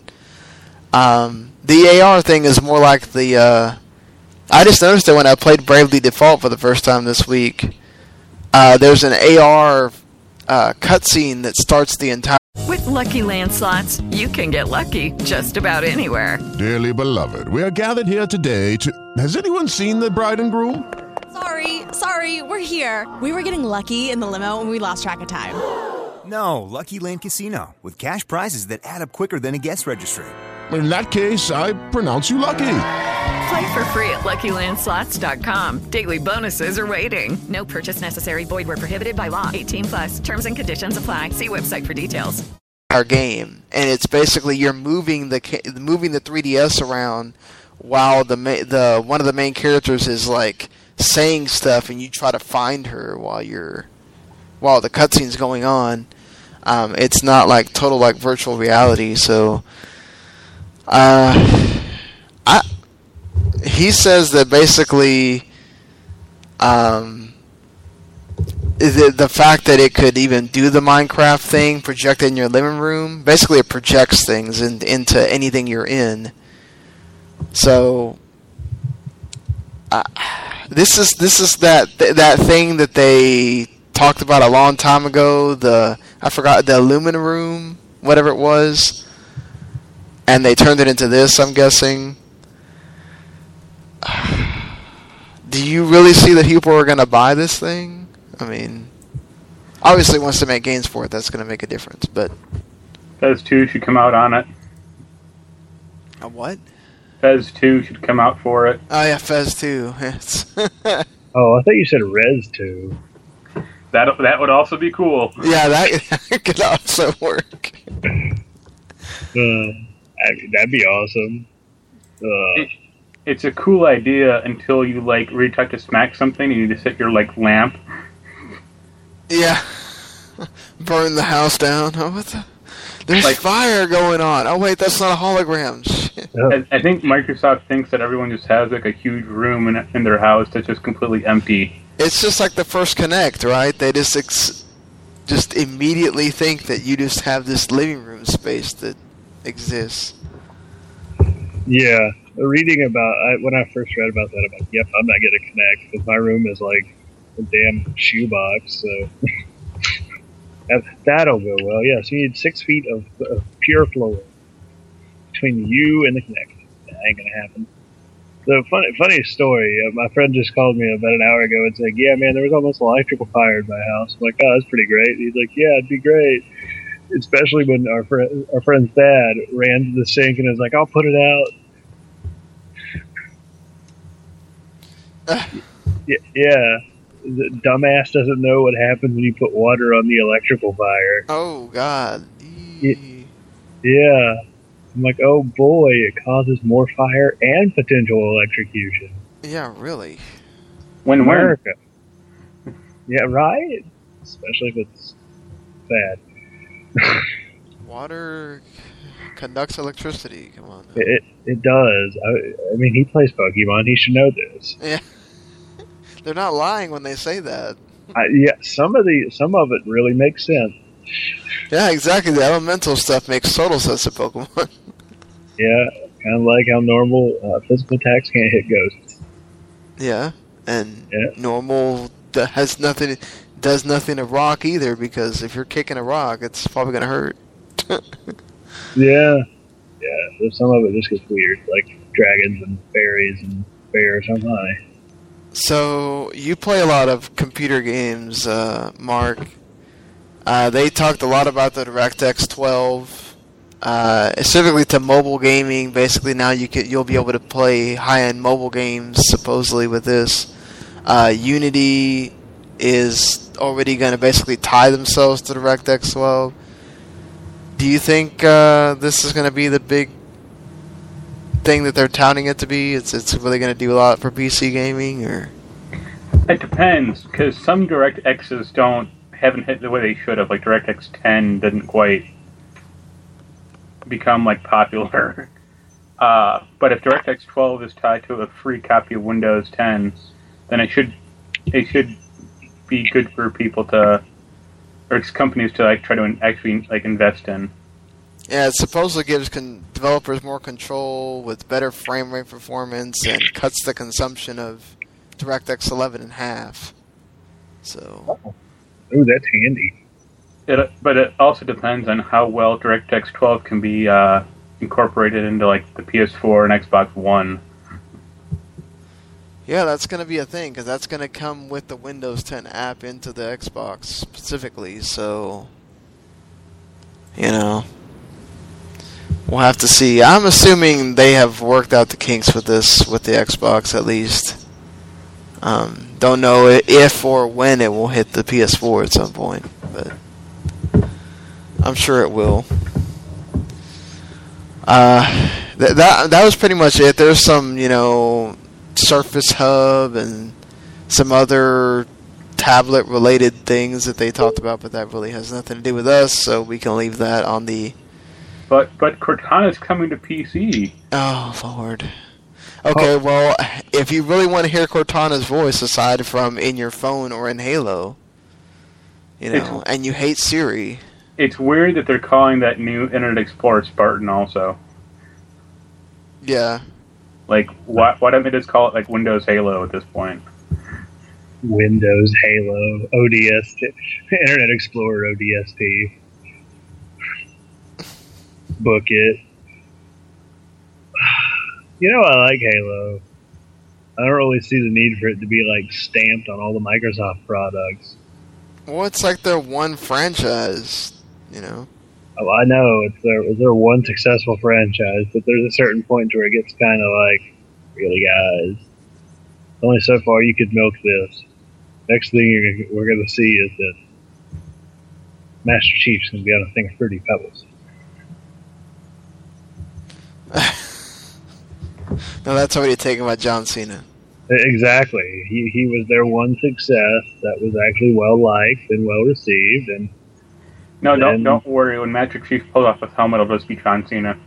Um, the AR thing is more like the. Uh, I just noticed it when I played Bravely Default for the first time this week. Uh, there's an AR uh, cutscene that starts the entire. With Lucky Land slots, you can get lucky just about anywhere. Dearly beloved, we are gathered here today to. Has anyone seen the bride and groom? Sorry, sorry, we're here. We were getting lucky in the limo and we lost track of time. No, Lucky Land Casino, with cash prizes that add up quicker than a guest registry. In that case, I pronounce you lucky. Play for free at LuckyLandSlots.com. Daily bonuses are waiting. No purchase necessary. Void where prohibited by law. 18 plus. Terms and conditions apply. See website for details. Our game, and it's basically you're moving the moving the 3ds around while the the one of the main characters is like saying stuff, and you try to find her while you're while the cutscene's going on. Um, it's not like total like virtual reality, so. Uh, I he says that basically, um, the the fact that it could even do the Minecraft thing, project it in your living room, basically it projects things in, into anything you're in. So, uh, this is this is that that thing that they talked about a long time ago. The I forgot the Illumina room, whatever it was and they turned it into this. I'm guessing. Do you really see that people are going to buy this thing? I mean, obviously, wants to make gains for it. That's going to make a difference. But Fez 2 should come out on it. a what? Fez 2 should come out for it. Oh yeah, Fez two. Oh, I thought you said Res 2. That that would also be cool. yeah, that could also work. Uh, I mean, that'd be awesome. Uh, It, it's a cool idea until you like really try to smack something and you just hit your like lamp. Yeah. Burn the house down. Oh, what the? There's Like- fire going on. Oh wait, that's not a hologram. I, I think Microsoft thinks that everyone just has like a huge room in, in their house that's just completely empty. It's just like the first Kinect, right? They just ex- just immediately think that you just have this living room space that exists. yeah, reading about I, when I first read about that, I'm like, yep, I'm not to connect because my room is like a damn shoebox. So that, that'll go well. Yes, you need six feet of, of pure floor between you and the Kinect. That ain't to happen. The funny, funny story. Uh, my friend just called me about an hour ago and said, "Yeah, man, there was almost an electrical fire in my house." I'm like, "Oh, that's pretty great." He's like, "Yeah, it'd be great." Especially when our friend, our friend's dad ran to the sink and was like, "I'll put it out." yeah, yeah. The dumbass doesn't know what happens when you put water on the electrical fire. Oh God. Y- Yeah. I'm like, oh boy, it causes more fire and potential electrocution. Yeah, really. When when America. Yeah, right? Especially if it's bad. Water conducts electricity. Come on. It, it, it does. I, I mean, he plays Pokemon. He should know this. Yeah. They're not lying when they say that. I, yeah, some of the some of it really makes sense. Yeah, exactly. The elemental stuff makes total sense of Pokemon. Yeah, kind of like how normal uh, physical attacks can't hit ghosts. yeah. and normal d- has nothing does nothing to rock either because if you're kicking a rock, it's probably gonna hurt. Yeah, yeah. So some of it just gets weird, like dragons and fairies and bears. I'm high. So you play a lot of computer games, uh, Mark. Uh, they talked a lot about the DirectX 12, uh, specifically to mobile gaming. Basically, now you could you'll be able to play high-end mobile games supposedly with this. Uh, Unity is already going to basically tie themselves to DirectX 12. Do you think uh, this is going to be the big thing that they're touting it to be? It's it's really going to do a lot for PC gaming, or It depends, because some DirectXs don't haven't hit the way they should have. Like DirectX 10 didn't quite become like popular. Uh, but if DirectX 12 is tied to a free copy of Windows 10, then it should it should be good for people to or companies to like try to actually like invest in. yeah, it supposedly gives con- developers more control with better frame rate performance and cuts the consumption of DirectX 11 in half. So Ooh, that's handy. It, but it also depends on how well DirectX 12 can be uh, incorporated into like the PS4 and Xbox One. yeah, that's going to be a thing because that's going to come with the Windows 10 app into the Xbox specifically. So you know, we'll have to see. I'm assuming they have worked out the kinks with this with the Xbox at least. Um, don't know if or when it will hit the PS4 at some point, but I'm sure it will. Uh, th- that that was pretty much it. There's some, you know, Surface Hub and some other tablet related things that they talked about, but that really has nothing to do with us, so we can leave that on the But but Cortana's coming to PC. Oh Lord. Okay, well, if you really want to hear Cortana's voice aside from in your phone or in Halo, you know, It's- and you hate Siri, It's weird that they're calling that new Internet Explorer Spartan also. yeah. Like, why, why don't they just call it like Windows Halo at this point? Windows, Halo, ODST, Internet Explorer, ODST. Book it. You know, I like Halo. I don't really see the need for it to be like stamped on all the Microsoft products. Well, it's like their one franchise, you know. Oh, I know it's their it's their one successful franchise, but there's a certain point where it gets kind of like, really, guys. Only so far you could milk this. Next thing you're, we're going to see is that Master Chief's going to be on a thing of fruity pebbles. No, that's already taken by John Cena. Exactly. He he was their one success that was actually well liked and well received, and No, don't don't worry. When Master Chief pulls off his helmet, it'll just be John Cena.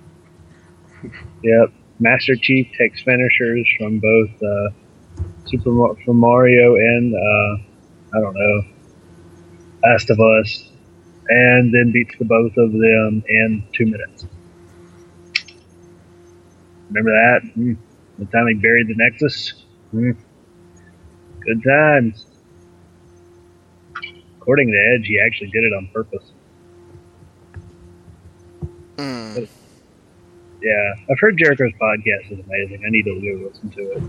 Yep. Master Chief takes finishers from both uh, Super from Mario and uh, I don't know Last of Us, and then beats the both of them in two minutes. Remember that? Mm. The time he buried the Nexus. Mm. Good times. According to Edge, he actually did it on purpose. Hmm. Yeah, I've heard Jericho's podcast is amazing. I need to go listen to it.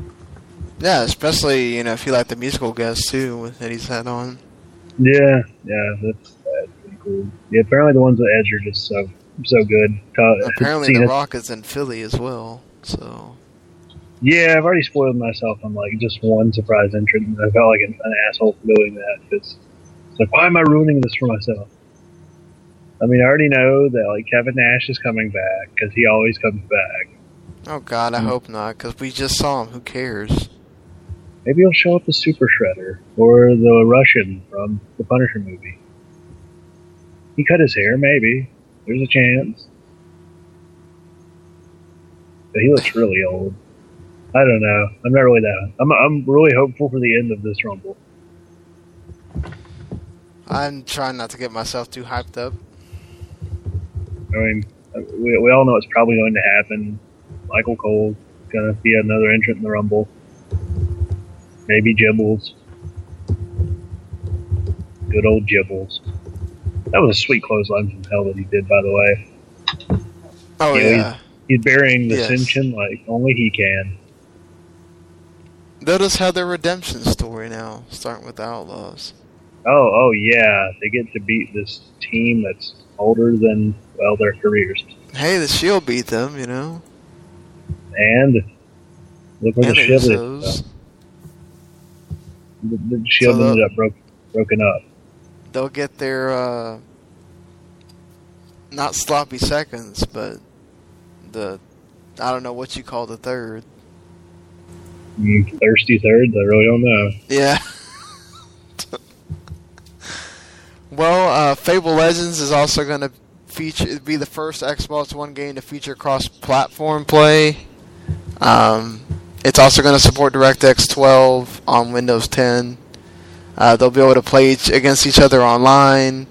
Yeah, especially you know if you like the musical guests too that he's had on. Yeah, yeah, that's, that's pretty cool. Yeah, apparently the ones with Edge are just so so good. Apparently, The Rock is in Philly as well. So Yeah, I've already spoiled myself on like just one surprise entrance. I felt like an, an asshole for doing that it's like, why am I ruining this for myself? I mean, I already know that like Kevin Nash is coming back because he always comes back. oh god, I mm. hope not because we just saw him. Who cares? Maybe he'll show up as Super Shredder or the Russian from the Punisher movie. He cut his hair, maybe. There's a chance. But he looks really old. I don't know. I'm not really that. I'm I'm really hopeful for the end of this Rumble. I'm trying not to get myself too hyped up. I mean, we, we all know it's probably going to happen. Michael Cole's going to be another entrant in the Rumble. Maybe Gibbles. Good old Gibbles. That was a sweet clothesline from hell that he did, by the way. Oh You know, yeah. He's, he's burying the Yes. Ascension like only he can. Just have their redemption story now, starting with the Outlaws. Oh, oh yeah. They get to beat this team that's older than well their careers. Hey, the Shield beat them, you know. And look where And the shield is. The, the shield So ended up broke, broken up. They'll get their uh, not sloppy seconds, but the I don't know what you call the third. Mm, thirsty thirds, I really don't know. Yeah. well, uh, Fable Legends is also going to feature be the first Xbox One game to feature cross-platform play. Um, it's also going to support DirectX 12 on Windows 10. Uh, they'll be able to play each, against each other online.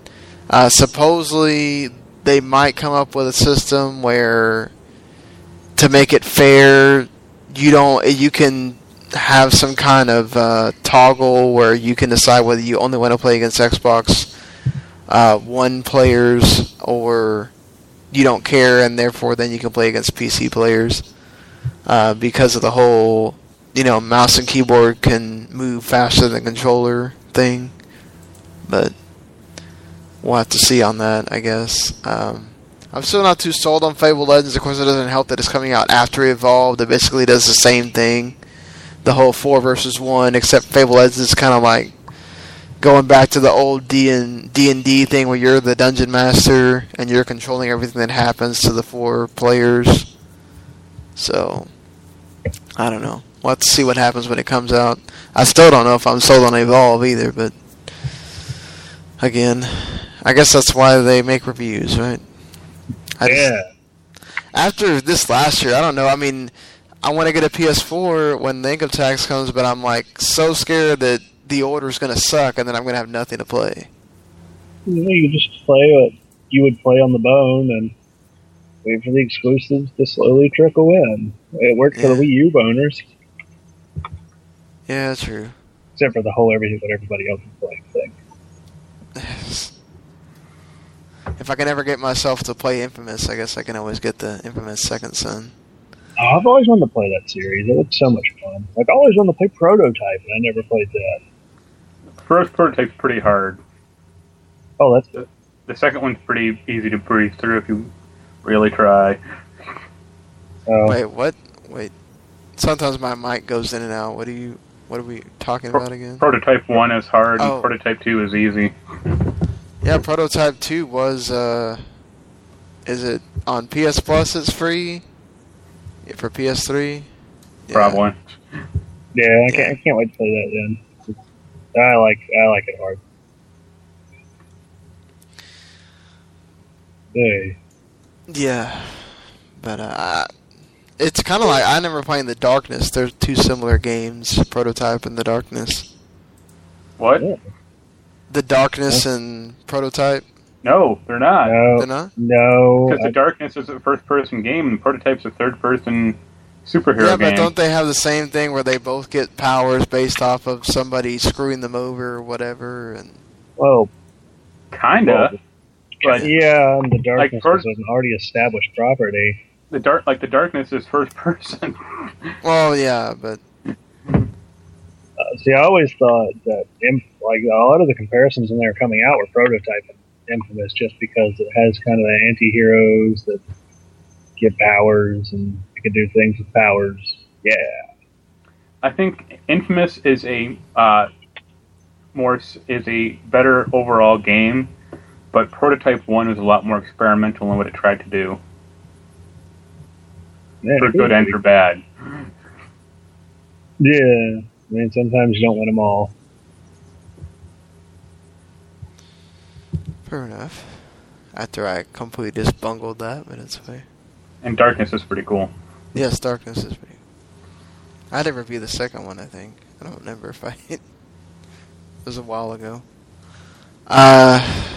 Uh, supposedly, they might come up with a system where, to make it fair, you don't you can have some kind of uh, toggle where you can decide whether you only want to play against Xbox uh, One players or you don't care, and therefore then you can play against PC players uh, because of the whole you know mouse and keyboard can move faster than controller thing. But we'll have to see on that, I guess. Um, I'm still not too sold on Fable Legends. Of course, it doesn't help that it's coming out after Evolved. It basically does the same thing. The whole four versus one, except Fable Legends is kind of like going back to the old D and D and D thing where you're the dungeon master and you're controlling everything that happens to the four players. So I don't know. We'll have to see what happens when it comes out. I still don't know if I'm sold on Evolve either, but again, I guess that's why they make reviews, right? I just- yeah. after this last year, I don't know. I mean, I want to get a PS4 when the income tax comes, but I'm like so scared that the order is gonna suck and then I'm gonna have nothing to play. You know, you just play what you would play on the bone and wait for the exclusives to slowly trickle in. It worked for the Wii U boners, Yeah, that's true. except for the whole everything that everybody else is playing thing. If I can ever get myself to play Infamous, I guess I can always get the Infamous Second Son. Oh, I've always wanted to play that series. It looks so much fun. Like I always wanted to play Prototype, and I never played that. First prototype's pretty hard. Oh, that's the, the second one's pretty easy to breeze through if you really try. Oh. Wait, what? Wait. Sometimes my mic goes in and out. What are you? What are we talking about again? Prototype one is hard, Oh. and prototype two is easy. Yeah, Prototype Two was. uh Is it on PS Plus? It's free Yeah, for PS3. Yeah. Probably. Yeah, I can't. I can't wait to play that then. I like. I like it hard. Hey. Yeah, but uh, it's kind of like I never playing the Darkness. They're two similar games, Prototype and the Darkness. What? The Darkness and Prototype. No, they're not. No. They're not. No. Because the Darkness is a first-person game, and Prototype's a third-person superhero yeah, but game. don't they have the same thing where they both get powers based off of somebody screwing them over or whatever? And Well, Kinda. But yeah, and the darkness Pro- is an already established property. the dark, like the Darkness, is first-person. well, yeah, but Uh, see, I always thought that Imp, like a lot of the comparisons when they were coming out were prototype and infamous, just because it has kind of the anti-heroes that get powers and you can do things with powers. Yeah, I think Infamous is a uh, more is a better overall game, but Prototype One was a lot more experimental in what it tried to do, Yeah, for good and for bad. yeah. I mean, sometimes you don't win them all. fair enough. After I completely just bungled that, but it's okay. And Darkness is pretty cool. Yes, Darkness is pretty. I had to review the second one. I think I don't remember if I. it was a while ago. Uh,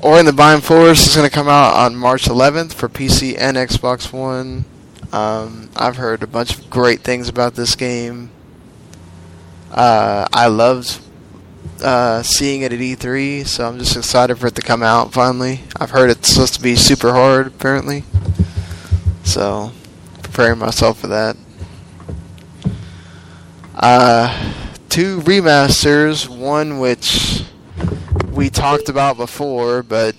Ori and the Blind Forest is going to come out on March 11th for PC and Xbox One. Um, I've heard a bunch of great things about this game. Uh, I loved uh, seeing it at E3, so I'm just excited for it to come out finally. I've heard it's supposed to be super hard, apparently. So, preparing myself for that. Uh, two remasters, one which we talked about before, but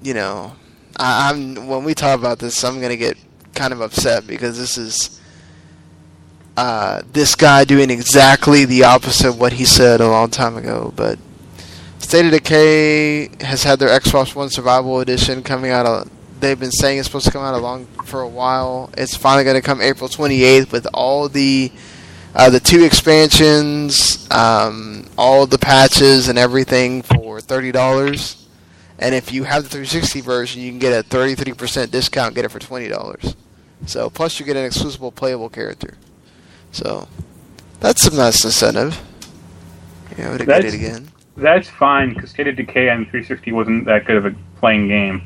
you know, I, I'm when we talk about this, I'm gonna get kind of upset because this is uh, this guy doing exactly the opposite of what he said a long time ago. But State of Decay has had their Xbox One Survival Edition coming out. They've been saying it's supposed to come out along for a while. It's finally going to come April 28th with all the uh, the two expansions, um, all the patches, and everything for thirty dollars. And if you have the 360 version, you can get a 33% discount, get it for $20. So, plus you get an exclusive playable character. So, that's some nice incentive. Yeah, to get it again. That's fine because State of Decay on 360 wasn't that good of a playing game.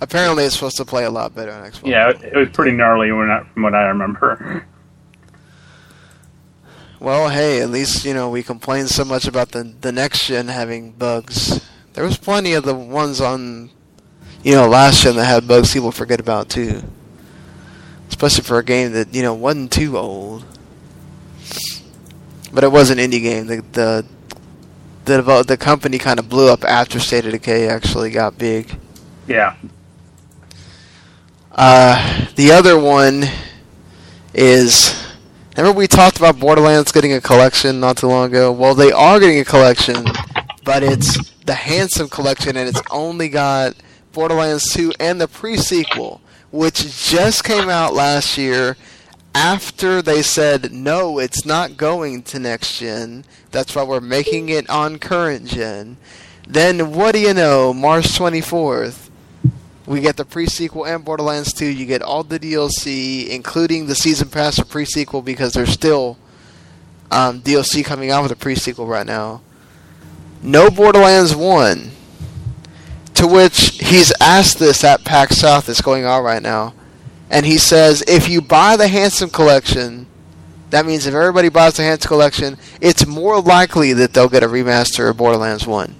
Apparently, it's supposed to play a lot better on Xbox. Yeah, it, it was pretty gnarly when I, from what I remember. Well, hey, at least you know we complain so much about the the next gen having bugs. There was plenty of the ones on, you know, last gen that had bugs people forget about too. Especially for a game that you know wasn't too old, but it was an indie game. The the the, the company kind of blew up after State of Decay actually got big. Yeah. Uh, the other one is remember we talked about Borderlands getting a collection not too long ago. Well, they are getting a collection, but it's the Handsome Collection, and it's only got Borderlands 2 and the pre-sequel, which just came out last year. After they said no, it's not going to next gen. That's why we're making it on current gen. Then what do you know? March 24th, we get the pre-sequel and Borderlands 2. You get all the DLC, including the season pass for pre-sequel, because there's still um, DLC coming out with the pre-sequel right now. No Borderlands 1. To which he's asked this at PAX South that's going on right now. And he says, if you buy the Handsome Collection, that means if everybody buys the Handsome Collection, it's more likely that they'll get a remaster of Borderlands 1.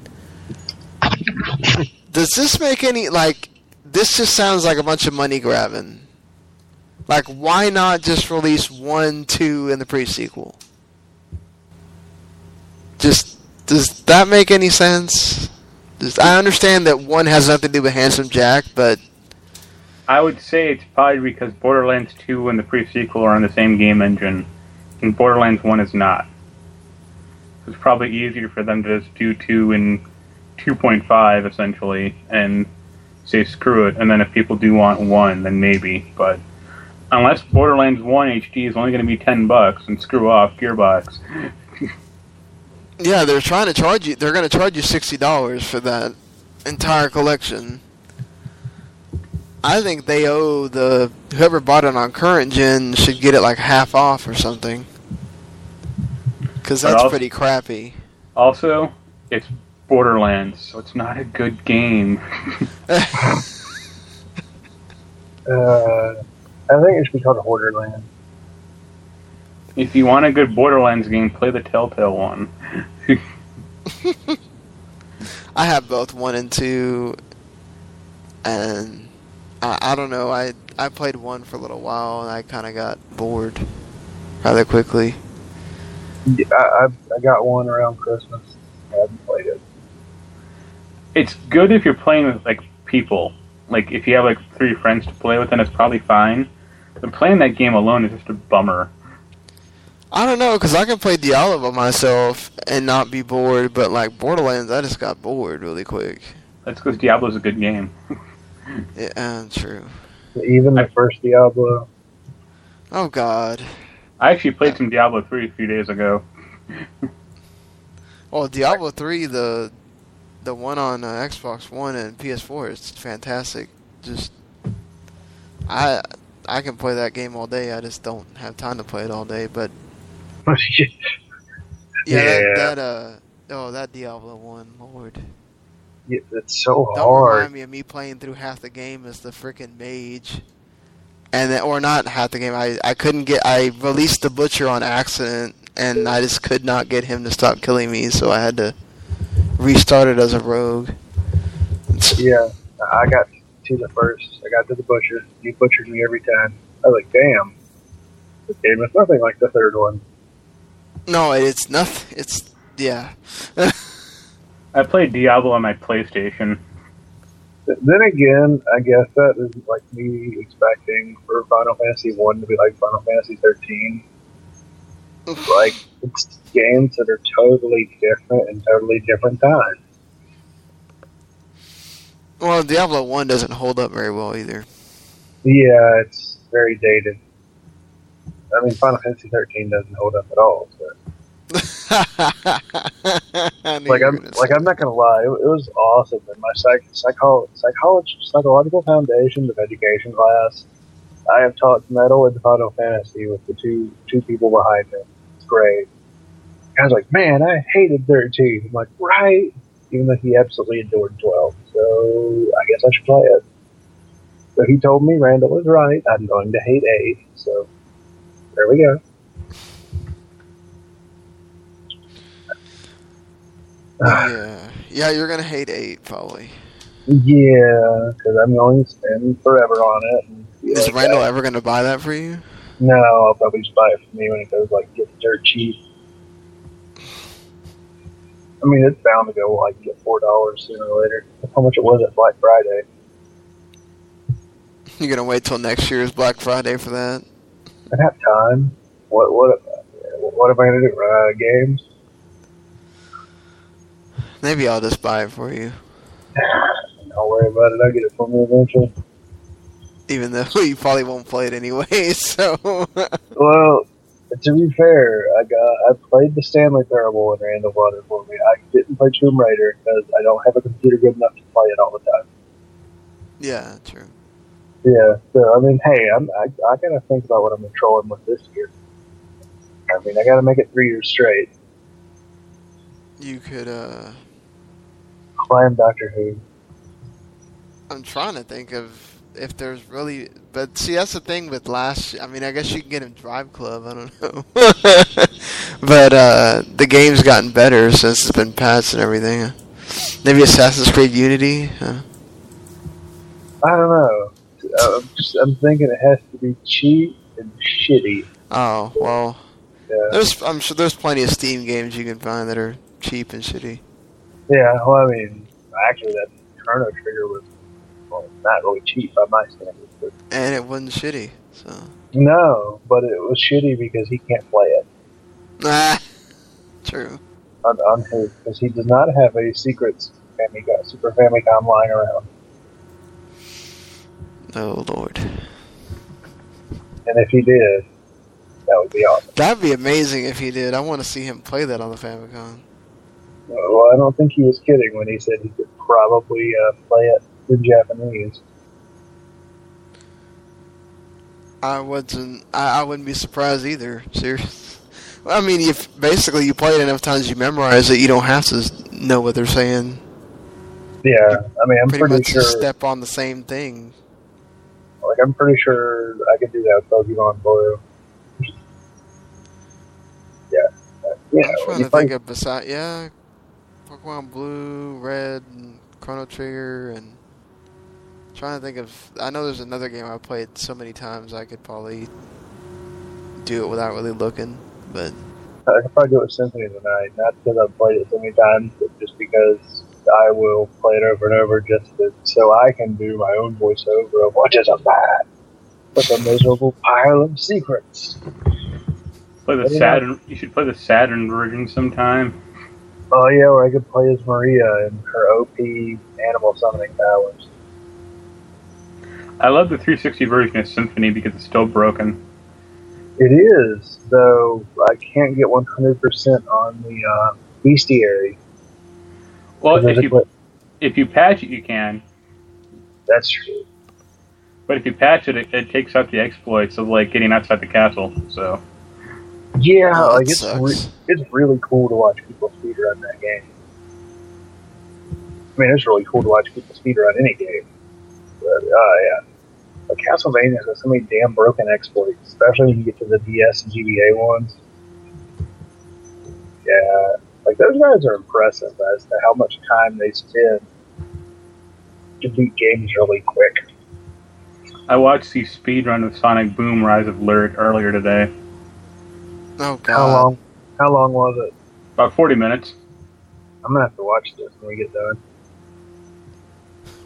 Does this make any, like, this just sounds like a bunch of money grabbing. Like, why not just release 1, 2, and the pre-sequel? Just, does that make any sense? Just, I understand that one has nothing to do with Handsome Jack, but I would say it's probably because Borderlands 2 and the pre-sequel are on the same game engine, and Borderlands 1 is not. It's probably easier for them to just do 2 and 2.5 essentially, and say screw it. And then if people do want 1, then maybe. But unless Borderlands 1 HD is only going to be 10 bucks, and screw off Gearbox. yeah, they're trying to charge you. They're going to charge you sixty dollars for that entire collection. I think they owe the whoever bought it on current gen should get it like half off or something. Because that's also- pretty crappy. Also, it's Borderlands, so it's not a good game. Uh, I think it should be called Hoarderland. if you want a good Borderlands game, play the Telltale one. I have both one and two, and I, I don't know. I I played one for a little while and I kind of got bored rather quickly. Yeah, I, I, I got one around Christmas. I haven't played it. It's good if you're playing with like people. Like if you have like three friends to play with, then it's probably fine. But playing that game alone is just a bummer. I don't know because I can play Diablo by myself and not be bored, but like Borderlands, I just got bored really quick. That's because Diablo's a good game. Yeah, true. Even the first Diablo. Oh God. I actually played some Diablo 3 a few days ago. Well, Diablo three, the the one on uh, Xbox One and PS4 is fantastic. Just I I can play that game all day. I just don't have time to play it all day. But yeah, Yeah. That, that uh oh that Diablo one, Lord. Yeah, it's so Don't hard. remind me of me playing through half the game as the freaking mage. And then, or not half the game. I I couldn't get. I released the butcher on accident, and I just could not get him to stop killing me, so I had to restart it as a rogue. Yeah, I got to the first. I got to the butcher. He butchered me every time. I was like, damn. This game is nothing like the third one. No, it's nothing. It's yeah. I played Diablo on my PlayStation. Then again, I guess that is like me expecting for Final Fantasy One to be like Final Fantasy Thirteen. Like it's games that are totally different and totally different times. Well, Diablo One doesn't hold up very well either. Yeah, it's very dated. I mean, Final Fantasy Thirteen doesn't hold up at all. Like I'm like I'm not gonna lie, it, it was awesome. In my psych psycho psychology psychological foundations of education class, I have taught metal and Final Fantasy with the two two people behind me. It's great. I was like, man, I hated thirteen. I'm like, right, even though he absolutely adored twelve. So I guess I should play it. So he told me Randall was right. I'm going to hate eight. So there we go. yeah, yeah, you're gonna hate eight probably. Yeah, because I'm going to spend forever on it. And Is Randall that. ever gonna buy that for you? No, I'll probably just buy it for me when it goes like get dirt cheap. I mean, it's bound to go like get four dollars sooner or later. That's how much it was at Black Friday. You're gonna wait till next year's Black Friday for that? I have time. What what what am I gonna do? Run out of games? Maybe I'll just buy it for you, Don't worry about it. I'll get it for me eventually. Even though you probably won't play it anyway. So Well, to be fair, I got I played the Stanley Parable and ran the water for me. I didn't play Tomb Raider because I don't have a computer good enough to play it all the time. yeah, true. Yeah, so I mean, hey, I'm, I I gotta think about what I'm controlling with this year. I mean, I gotta make it three years straight. You could. uh Climb Doctor Who. I'm trying to think of if there's really, but see, that's the thing with last. I mean, I guess you can get him Drive Club. I don't know, but uh the game's gotten better since it's been patched and everything. Maybe Assassin's Creed Unity. Huh? I don't know. I'm, just, I'm thinking it has to be cheap and shitty. Oh well, Yeah. there's I'm sure there's plenty of Steam games you can find that are cheap and shitty. Yeah, well, I mean, actually, that Chrono Trigger was well, not really cheap by my standards, but And it wasn't shitty, so. no, but it was shitty because he can't play it Ah, true. on, on his because he does not have a secret Famicom, Super Famicom lying around. Oh lord, And if he did, that would be awesome. that'd be amazing if he did. I want to see him play that on the Famicom. Well, I don't think he was kidding when he said he could probably uh, play it in Japanese. I wasn't. I, I wouldn't be surprised either. Seriously. Well, I mean, if basically you play it enough times, you memorize it. You don't have to know what they're saying. Yeah, I mean, I'm pretty, pretty, much sure. just step on the same thing. Like, I'm pretty sure I could do that with Pokemon Blue. Yeah, yeah. I'm trying you to think of beside yeah, Pokemon Blue, Red, and Chrono Trigger, and trying to think of. I know there's another game I played so many times I could probably do it without really looking, but I could probably do it with Symphony of the Night, not because I've played it so many times, but just because I will play it over and over just to, so I can do my own voiceover of what is a man with a miserable pile of secrets. Play the Saturn. You should play the Saturn version sometime. Oh yeah, or I could play as Maria and her OP animal summoning powers. I love the 360 version of Symphony because it's still broken. It is, though I can't get 100% on the uh, bestiary. Well, if you if you patch it, you can. That's true. But if you patch it, it, it takes out the exploits of like getting outside the castle. So Yeah, Oh, that like it's re- it's really cool to watch people speedrun that game. I mean, it's really cool to watch people speedrun any game. But uh, yeah, but Castlevania has so many damn broken exploits, especially when you get to the DS and GBA ones. Yeah, like those guys are impressive as to how much time they spend to beat games really quick. I watched the speed run of Sonic Boom Rise of Lyric earlier today. Oh god. How long? How long was it? About 40 minutes. I'm gonna have to watch this when we get done.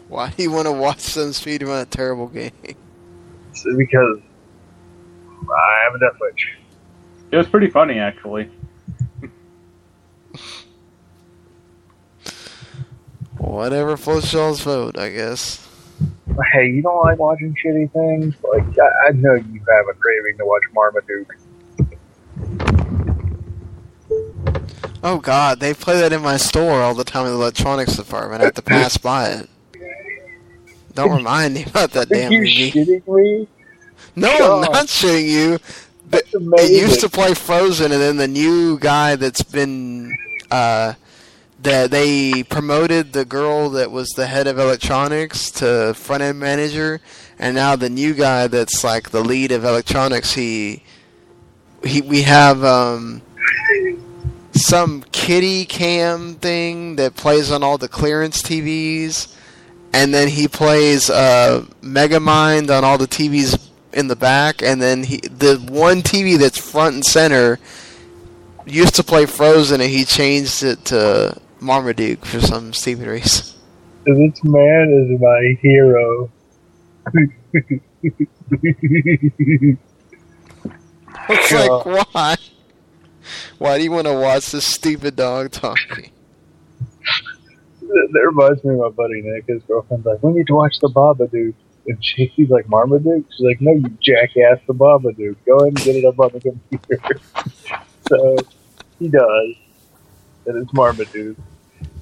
Why do you want to watch them speed run a terrible game? It's because I have a death wish. It was pretty funny, actually. Whatever floats y'all's vote, I guess. Hey, you don't like watching shitty things? Like I, I know you have a craving to watch Marmaduke. Oh god, they play that in my store all the time in the electronics department. I have to pass by it. Don't remind me about that Are damn you movie. shitting me? No, I'm not shitting you. But it used to play Frozen, and then the new guy that's been uh, that they promoted the girl that was the head of electronics to front end manager, and now the new guy that's like the lead of electronics. He he we have um, some kitty cam thing that plays on all the clearance TVs, and then he plays uh, Megamind on all the TVs in the back, and then he the one TV that's front and center used to play Frozen, and he changed it to Marmaduke for some stupid reason. This man is my hero. It's like why? Why do you want to watch this stupid dog talking? That reminds me of my buddy Nick. His girlfriend's like, "We need to watch the Babadook," and she, he's like, "Marmaduke." She's like, "No, you jackass, the Babadook. Go ahead and get it up on the computer." so he does, and it's Marmaduke.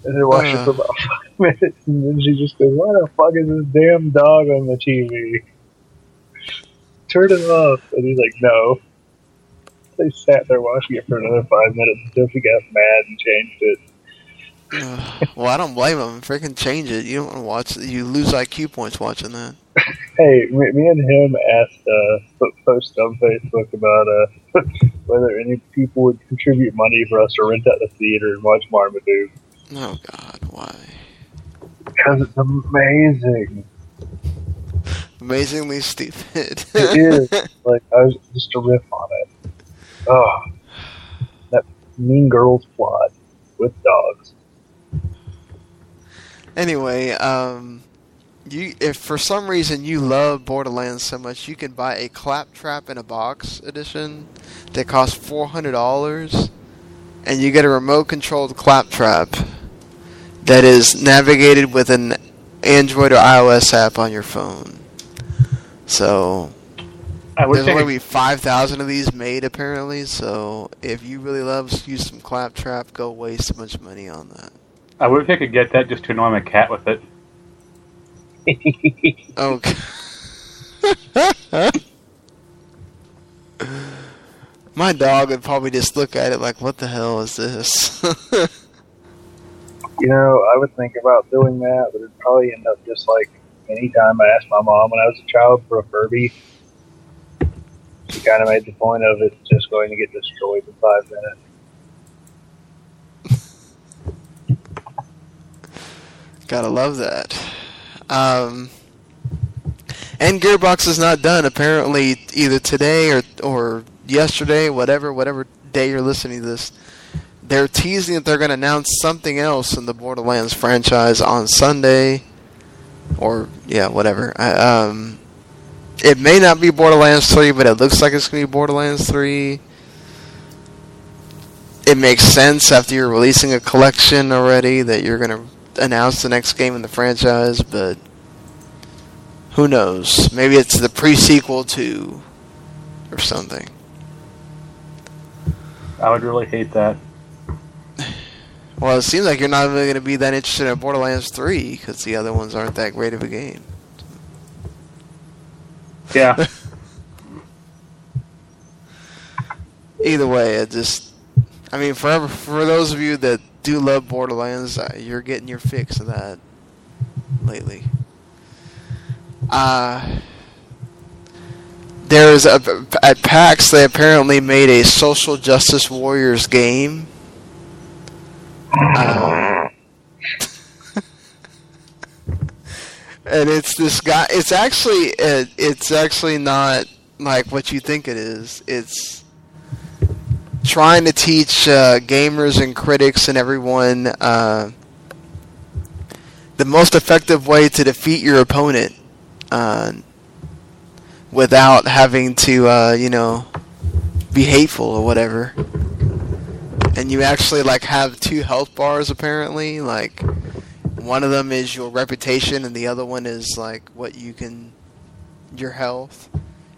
And they watch it for about five minutes, and then she just goes, "Why the fuck is this damn dog on the TV? Turn it off." And he's like, "No." They sat there watching it for another five minutes until she got mad and changed it. well, I don't blame him. Freaking change it. You don't want to watch it. You lose IQ points watching that. Hey, me, me and him asked uh, post on Facebook about uh, whether any people would contribute money for us to rent out the theater and watch Marmaduke Oh God, why? because it's amazing. Amazingly stupid. It is like I was just a riff on it. Oh, that Mean Girls plot with dogs. Anyway, um, you if for some reason you love Borderlands so much, you can buy a Claptrap in a Box edition that costs four hundred dollars, and you get a remote controlled Claptrap that is navigated with an Android or iOS app on your phone. So there's only be five thousand of these made apparently. So if you really love use some Claptrap, go waste a bunch of money on that. I wish I could get that just to annoy my cat with it. Oh, okay. My dog would probably just look at it like, "What the hell is this?" You know, I would think about doing that, but it'd probably end up just like anytime I asked my mom when I was a child for a Furby. She kind of made the point of it just going to get destroyed in five minutes. Gotta love that. Um, and Gearbox is not done. Apparently, either today or or yesterday, whatever whatever day you're listening to this, they're teasing that they're going to announce something else in the Borderlands franchise on Sunday, or yeah, whatever. I, um, it may not be Borderlands 3, but it looks like it's going to be Borderlands 3. It makes sense after you're releasing a collection already that you're going to announce the next game in the franchise, but who knows? Maybe it's the pre-sequel to or something. I would really hate that. Well, it seems like you're not really going to be that interested in Borderlands 3 because the other ones aren't that great of a game. Yeah. Either way, it just. I mean, for for those of you that do love Borderlands, uh, you're getting your fix of that lately. Uh, there's a at PAX they apparently made a social justice warriors game Um, and it's this guy. It's actually it, it's actually not like what you think it is. It's trying to teach uh, gamers and critics and everyone uh, the most effective way to defeat your opponent uh, without having to, uh, you know, be hateful or whatever. And you actually like have two health bars apparently. Like one of them is your reputation, and the other one is like what you can, your health.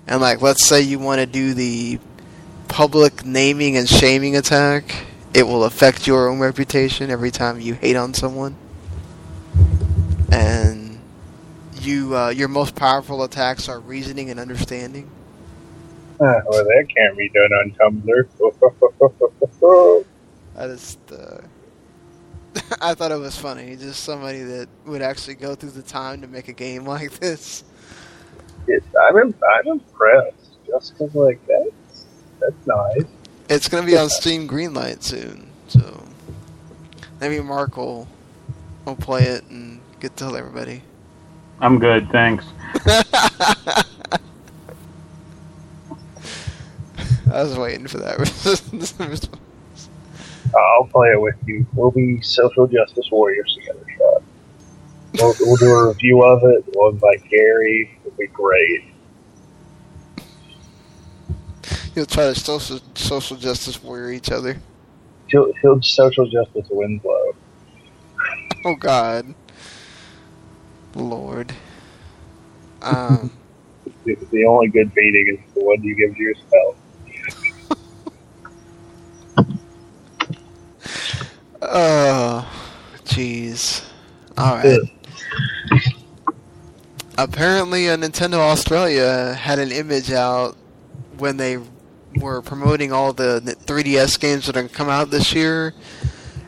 And like, let's say you want to do the public naming and shaming attack, it will affect your own reputation every time you hate on someone. And you, uh, your most powerful attacks are reasoning and understanding. Uh, well, that can't be done on Tumblr. I just, uh, I thought it was funny. Just somebody that would actually go through the time to make a game like this. Yes, I'm, im- I'm impressed. Just 'cause, like, that's, that's nice. It's gonna be on Steam Greenlight soon, so maybe Marc will will play it and get to tell everybody. I'm good, thanks. I was waiting for that. response. I'll play it with you. We'll be social justice warriors together, Sean. We'll, we'll do a review of it. We'll invite Gary. It'll be great. You'll try to social social justice warrior each other. He'll, he'll social justice Winslow. Oh God, Lord. Um, The, the only good beating is the one you give to yourself. oh, jeez. All right. Apparently, uh, Nintendo Australia had an image out when they were promoting all the 3DS games that are going to come out this year,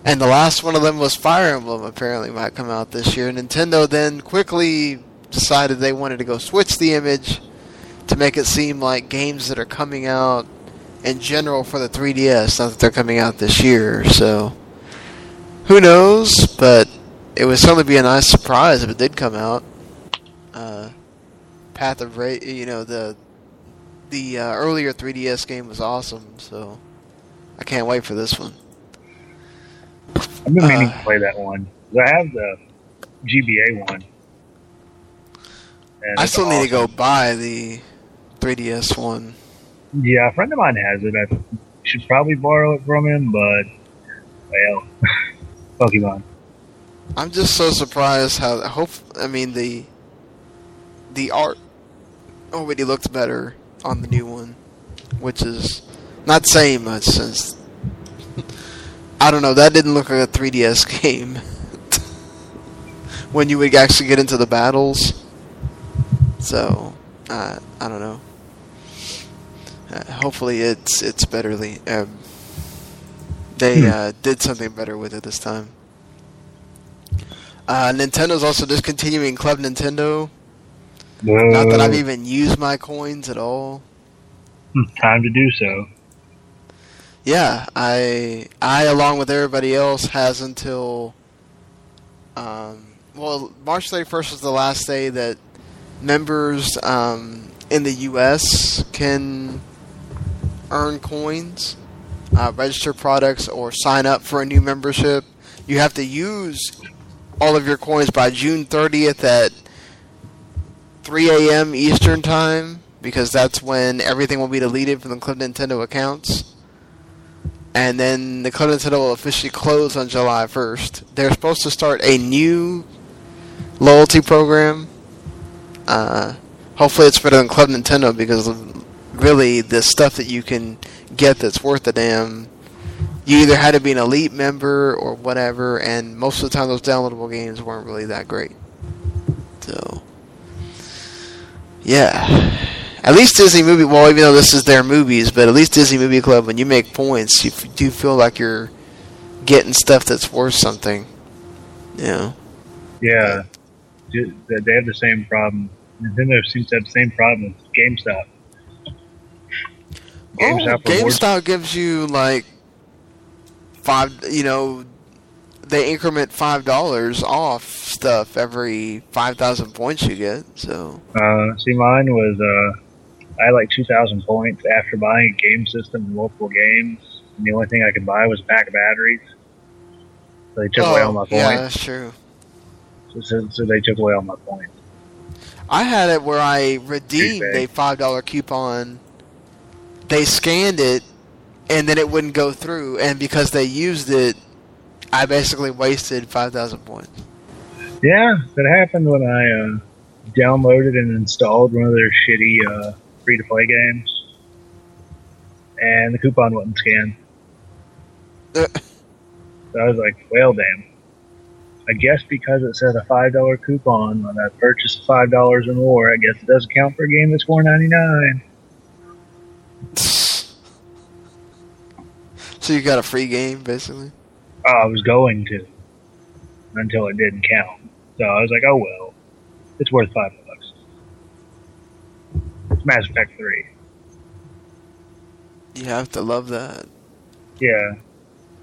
and the last one of them was Fire Emblem. Apparently, might come out this year. Nintendo then quickly decided they wanted to go switch the image to make it seem like games that are coming out in general for the 3DS, not that they're coming out this year. So, who knows? But it would certainly be a nice surprise if it did come out. Uh, Path of Ra- you know the the uh, earlier 3DS game was awesome, so I can't wait for this one. I've been meaning Uh, to play that one. I have the GBA one. I still need to go buy the 3DS one. Yeah, a friend of mine has it. I should probably borrow it from him, but well, Pokemon. I'm just so surprised how hope I mean the the art already looks better on the new one, which is not saying much since I don't know that didn't look like a 3DS game when you would actually get into the battles. So uh, I don't know. Uh, hopefully it's it's betterly. Um, they Hmm. uh, did something better with it this time. Uh, Nintendo's also discontinuing Club Nintendo. Not that I've even used my coins at all. Time to do so. Yeah, I I along with everybody else has until um, well March 31st is the last day that members um, in the U.S. can earn coins, uh, register products, or sign up for a new membership. You have to use all of your coins by June 30th at 3 a.m. Eastern Time because that's when everything will be deleted from the Club Nintendo accounts. And then the Club Nintendo will officially close on July 1st. They're supposed to start a new loyalty program. Uh, hopefully, it's better than Club Nintendo because really the stuff that you can get that's worth a damn. You either had to be an elite member or whatever, and most of the time those downloadable games weren't really that great. So, yeah. At least Disney Movie, well, even though this is their movies, but at least Disney Movie Club, when you make points, you f- do feel like you're getting stuff that's worth something. You know? Yeah, they have the same problem. Nintendo seems to have the same problem with GameStop. Oh, GameStop rewards- GameStop gives you like five, you know, they increment five dollars off stuff every five thousand points you get. So Uh, see, mine was uh, I had like two thousand points after buying a game system and multiple games. And the only thing I could buy was a pack of batteries. So they took away all my points. Oh, yeah, that's true. So, so, so they took away all my points. I had it where I redeemed a five dollar coupon. They scanned it, and then it wouldn't go through. And because they used it, I basically wasted five thousand points. Yeah, that happened when I uh, downloaded and installed one of their shitty uh, free to play games, and the coupon wasn't scanned. so I was like, "Well, damn." I guess because it said a five dollar coupon when I purchased five dollars or more, I guess it doesn't count for a game that's four ninety nine. So you got a free game, basically. Oh, I was going to until it didn't count. So I was like, "Oh well, it's worth five bucks." It's Mass Effect three. You have to love that. Yeah.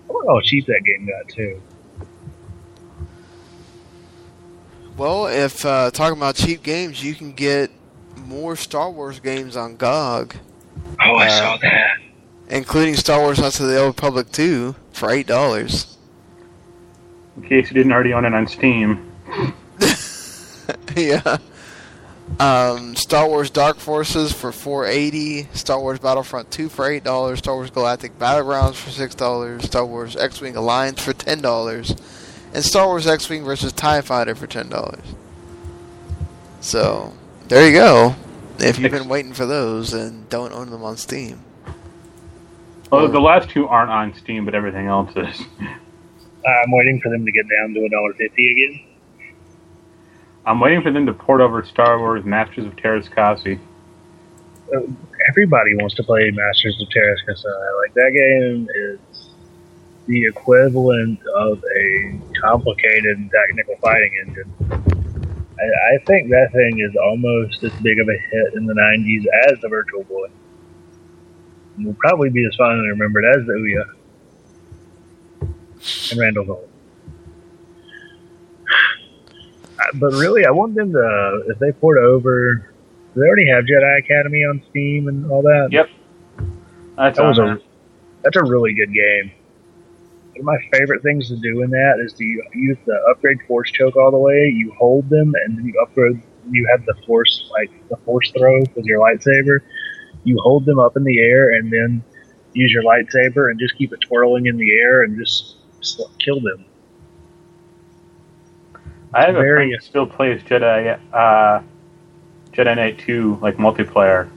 I wonder how cheap that game got too. Well, if uh, talking about cheap games, you can get more Star Wars games on GOG. Oh, I Uh, saw that. Including Star Wars Knights of the Old Republic 2 for $8. In case you didn't already own it on Steam. yeah. Um, Star Wars Dark Forces for 480 Star Wars Battlefront 2 for $8, Star Wars Galactic Battlegrounds for $6, Star Wars X-Wing Alliance for $10, and Star Wars X-Wing versus TIE Fighter for $10. So, there you go. If you've been waiting for those and don't own them on Steam. Well, the last two aren't on Steam, but everything else is. I'm waiting for them to get down to a dollar fifty again. I'm waiting for them to port over Star Wars Masters of Teras Kasi. Uh, Everybody wants to play Masters of Teras Kasi. Like that game is the equivalent of a complicated technical fighting engine. I, I think that thing is almost as big of a hit in the '90s as the Virtual Boy. It will probably be as fun and remembered as the Ouya and Randall Holt. Uh, But really, I want them to, if they port over, they already have Jedi Academy on Steam and all that. Yep. That's that was a that's a really good game. One of my favorite things to do in that is to use the upgrade force choke all the way. You hold them and then you upgrade. You have the force like the force throw with your lightsaber. You hold them up in the air and then use your lightsaber and just keep it twirling in the air and just, just kill them. I have a Very- friend who still plays Jedi, uh, Jedi Knight 2, like multiplayer.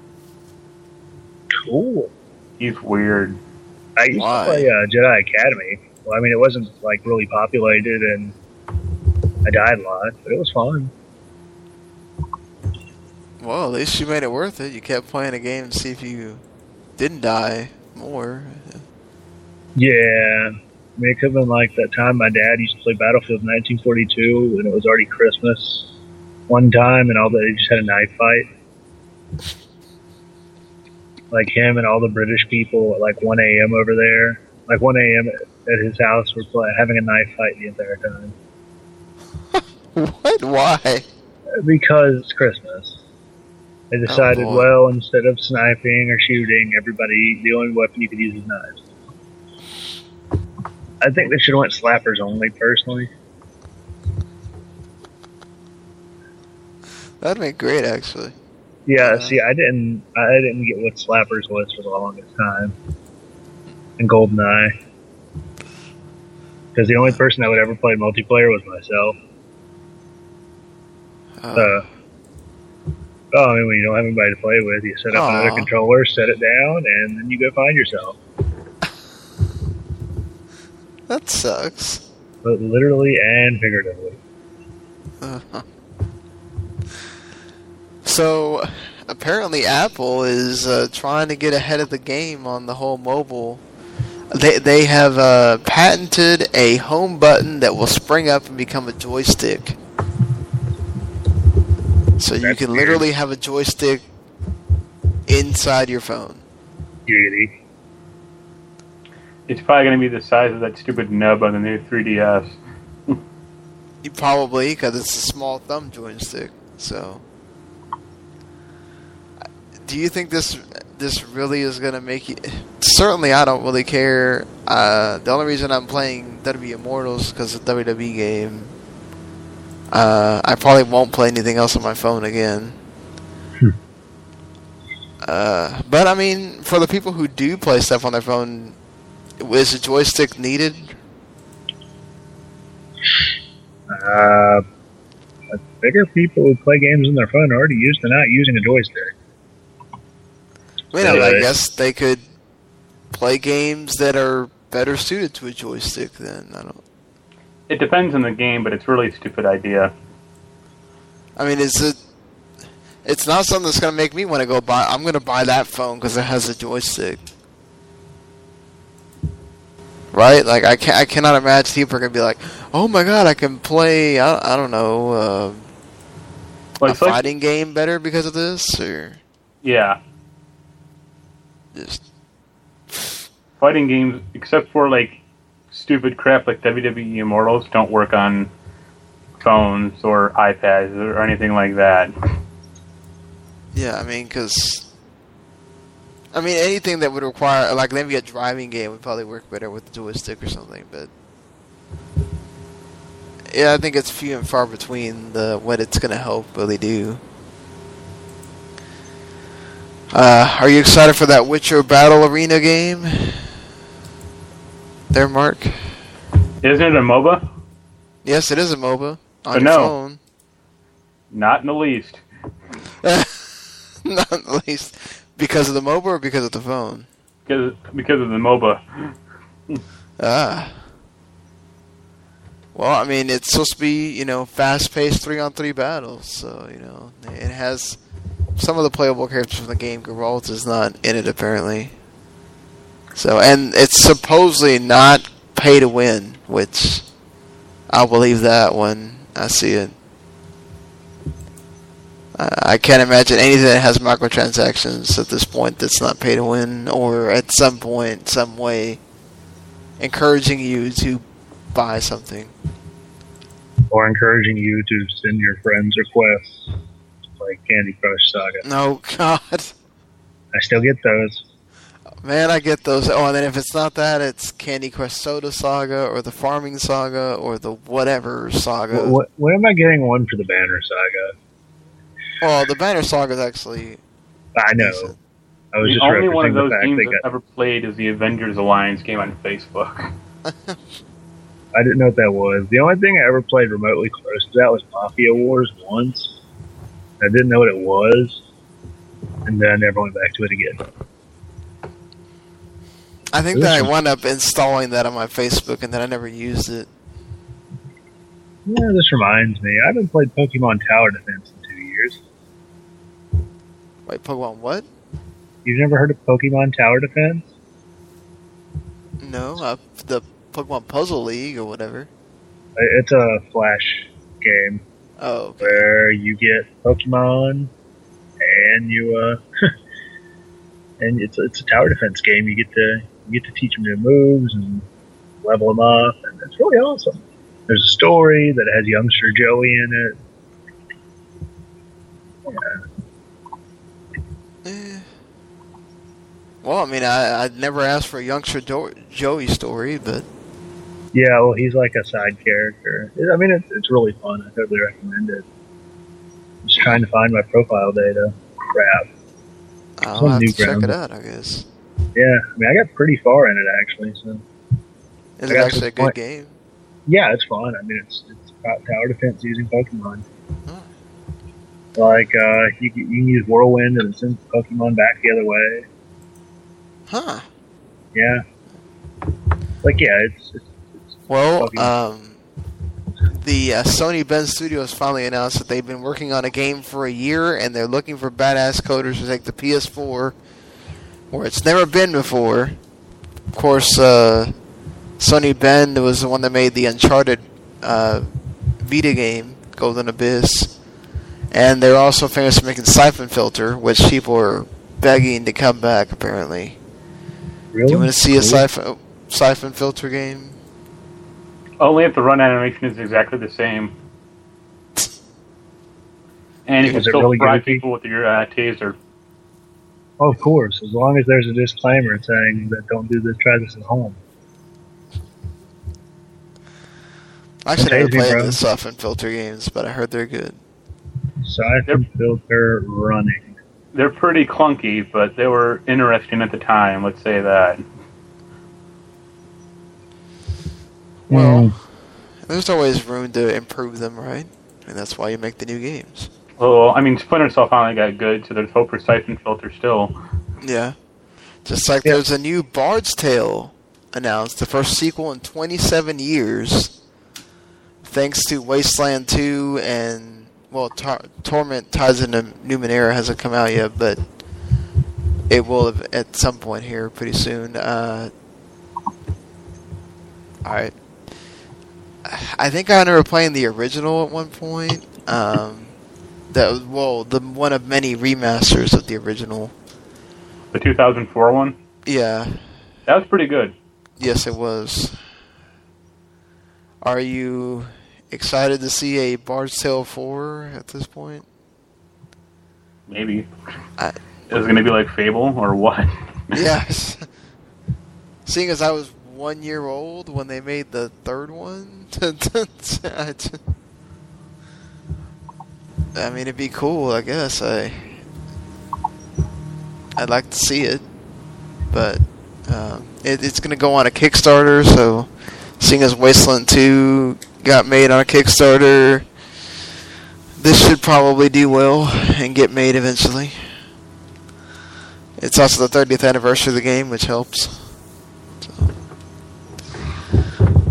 Cool. He's weird. I used Why? to play uh, Jedi Academy. Well, I mean, it wasn't like really populated, and I died a lot, but it was fun. Well, at least you made it worth it. You kept playing a game to see if you didn't die more. Yeah, I mean, it could have been like that time my dad used to play Battlefield 1942, and it was already Christmas one time, and all that they just had a knife fight. Like him and all the British people at like 1 a.m. over there. Like 1 a.m. at his house, were play, having a knife fight the entire time. What? Why? Because it's Christmas. They oh, decided, boy. well, instead of sniping or shooting, everybody, the only weapon you could use is knives. I think they should have went slappers only, personally. That'd be great, actually. Yeah, see, I didn't, I didn't get what slappers was for the longest time. And GoldenEye. Because the only person that would ever play multiplayer was myself. Oh. So, oh, I mean, when you don't have anybody to play with, you set up another controller, set it down, and then you go find yourself. That sucks. But literally and figuratively. Uh-huh. So, apparently, Apple is uh, trying to get ahead of the game on the whole mobile. They they have uh, patented a home button that will spring up and become a joystick. So you can literally have a joystick inside your phone. Giggity. It's probably going to be the size of that stupid nub on the new 3DS. You probably because it's a small thumb joystick. So, do you think this this really is gonna make you? Certainly, I don't really care. Uh, the only reason I'm playing WWE Immortals because it's a WWE game. Uh, I probably won't play anything else on my phone again. Uh, but I mean, for the people who do play stuff on their phone, is a joystick needed? Uh, I figure people who play games on their phone are already used to not using a joystick. I mean, I guess they could play games that are better suited to a joystick. Then I don't. It depends on the game, but it's really a stupid idea. I mean, is it? It's not something that's gonna make me want to go buy. I'm gonna buy that phone because it has a joystick, right? Like I can I cannot imagine people are gonna be like, "Oh my god, I can play. I, I don't know, uh, Well, a it's like- fighting game better because of this." Or Yeah. Just fighting games, except for like stupid crap like WWE Immortals, don't work on phones or iPads or anything like that. yeah, I mean, because I mean anything that would require like maybe a driving game would probably work better with the joystick or something, but. Yeah, I think it's few and far between the what it's gonna help really do. Uh, are you excited for that Witcher Battle Arena game? There, Marc. Isn't it a MOBA? Yes, it is a MOBA on Uh, no. phone. Not in the least. Not in the least because of the MOBA or because of the phone. Because because of the MOBA. Ah. Well, I mean, it's supposed to be, you know, fast-paced three-on-three battles, so you know, it has some of the playable characters from the game. Geralt is not in it apparently. So, and it's supposedly not pay to win, which I'll believe that when I see it. Uh, I can't imagine anything that has microtransactions at this point that's not pay to win, or at some point, some way, encouraging you to buy something. Or encouraging you to send your friends requests like Candy Crush Saga. No, God. I still get those. Man, I get those. Oh, and then if it's not that, it's Candy Crush Soda Saga, or the Farming Saga, or the whatever saga. What, what, when am I getting one for the Banner Saga? Well, the Banner Saga is actually. I know. I was the just only one of those fact games I've got. ever played is the Avengers Alliance game on Facebook. I didn't know what that was. The only thing I ever played remotely close to that was Mafia Wars once. I didn't know what it was, and then I never went back to it again. I think that I wound up installing that on my Facebook, and then I never used it. Yeah, this reminds me. I haven't played Pokemon Tower Defense in two years. Wait, Pokemon what? You've never heard of Pokemon Tower Defense? No, uh, the Pokemon Puzzle League or whatever. It's a flash game Oh, where you get Pokemon and you uh and it's it's a tower defense game. You get to you get to teach them new moves and level them up, and it's really awesome. There's a story that has youngster Joey in it. Eh. well, I mean, I I'd never asked for a youngster jo- Joey story, but Yeah, well, he's like a side character. I mean, it's, it's really fun. I totally recommend it. Just trying to find my profile data. Crap. I'll have to check it out. I guess. Yeah, I mean, I got pretty far in it actually. So Is it actually a good point- game? Yeah, it's fun. I mean, it's it's about tower defense using Pokemon. Oh. Like uh, you can, you can use Whirlwind and it sends Pokemon back the other way. Huh. Yeah. Like yeah, it's, it's Well, Pokemon. um, the uh, Sony Bend Studios finally announced that they've been working on a game for a year, and they're looking for badass coders to take the PS4, where it's never been before. Of course, uh, Sony Bend was the one that made the Uncharted uh, Vita game, Golden Abyss, and they're also famous for making Siphon Filter, which people are begging to come back. Apparently, really. do you want to see a Siphon? siphon filter game? Only if the run animation is exactly the same. And you can Is it still really fry goofy? people with your uh, taser. Oh, of course, as long as there's a disclaimer saying that don't do this, try this at home. I actually never Amazing, played bro. the siphon filter games, but I heard they're good. Siphon filter running. They're pretty clunky, but they were interesting at the time. Let's say that. Well, hmm. there's always room to improve them, right? And that's why you make the new games. Well, I mean, Splinter Cell finally got good, so there's hope for Siphon Filter still. Yeah. Just like there's a new Bard's Tale announced, the first sequel in 27 years, thanks to Wasteland 2 and, well, Tor- Torment Tides of Numenera hasn't come out yet, but it will have at some point here pretty soon. Uh, Alright. I think I remember playing the original at one point. Um, that was, well, the one of many remasters of the original. The 2004 one? Yeah. That was pretty good. Yes, it was. Are you excited to see a Bard's Tale 4 at this point? Maybe. I, Is it going to be like Fable or what? yes. Seeing as I was one year old when they made the third one, I mean, it'd be cool, I guess. I, I'd like to see it, but um, it, it's going to go on a Kickstarter. So, seeing as Wasteland Two got made on a Kickstarter, this should probably do well and get made eventually. It's also the 30th anniversary of the game, which helps. So.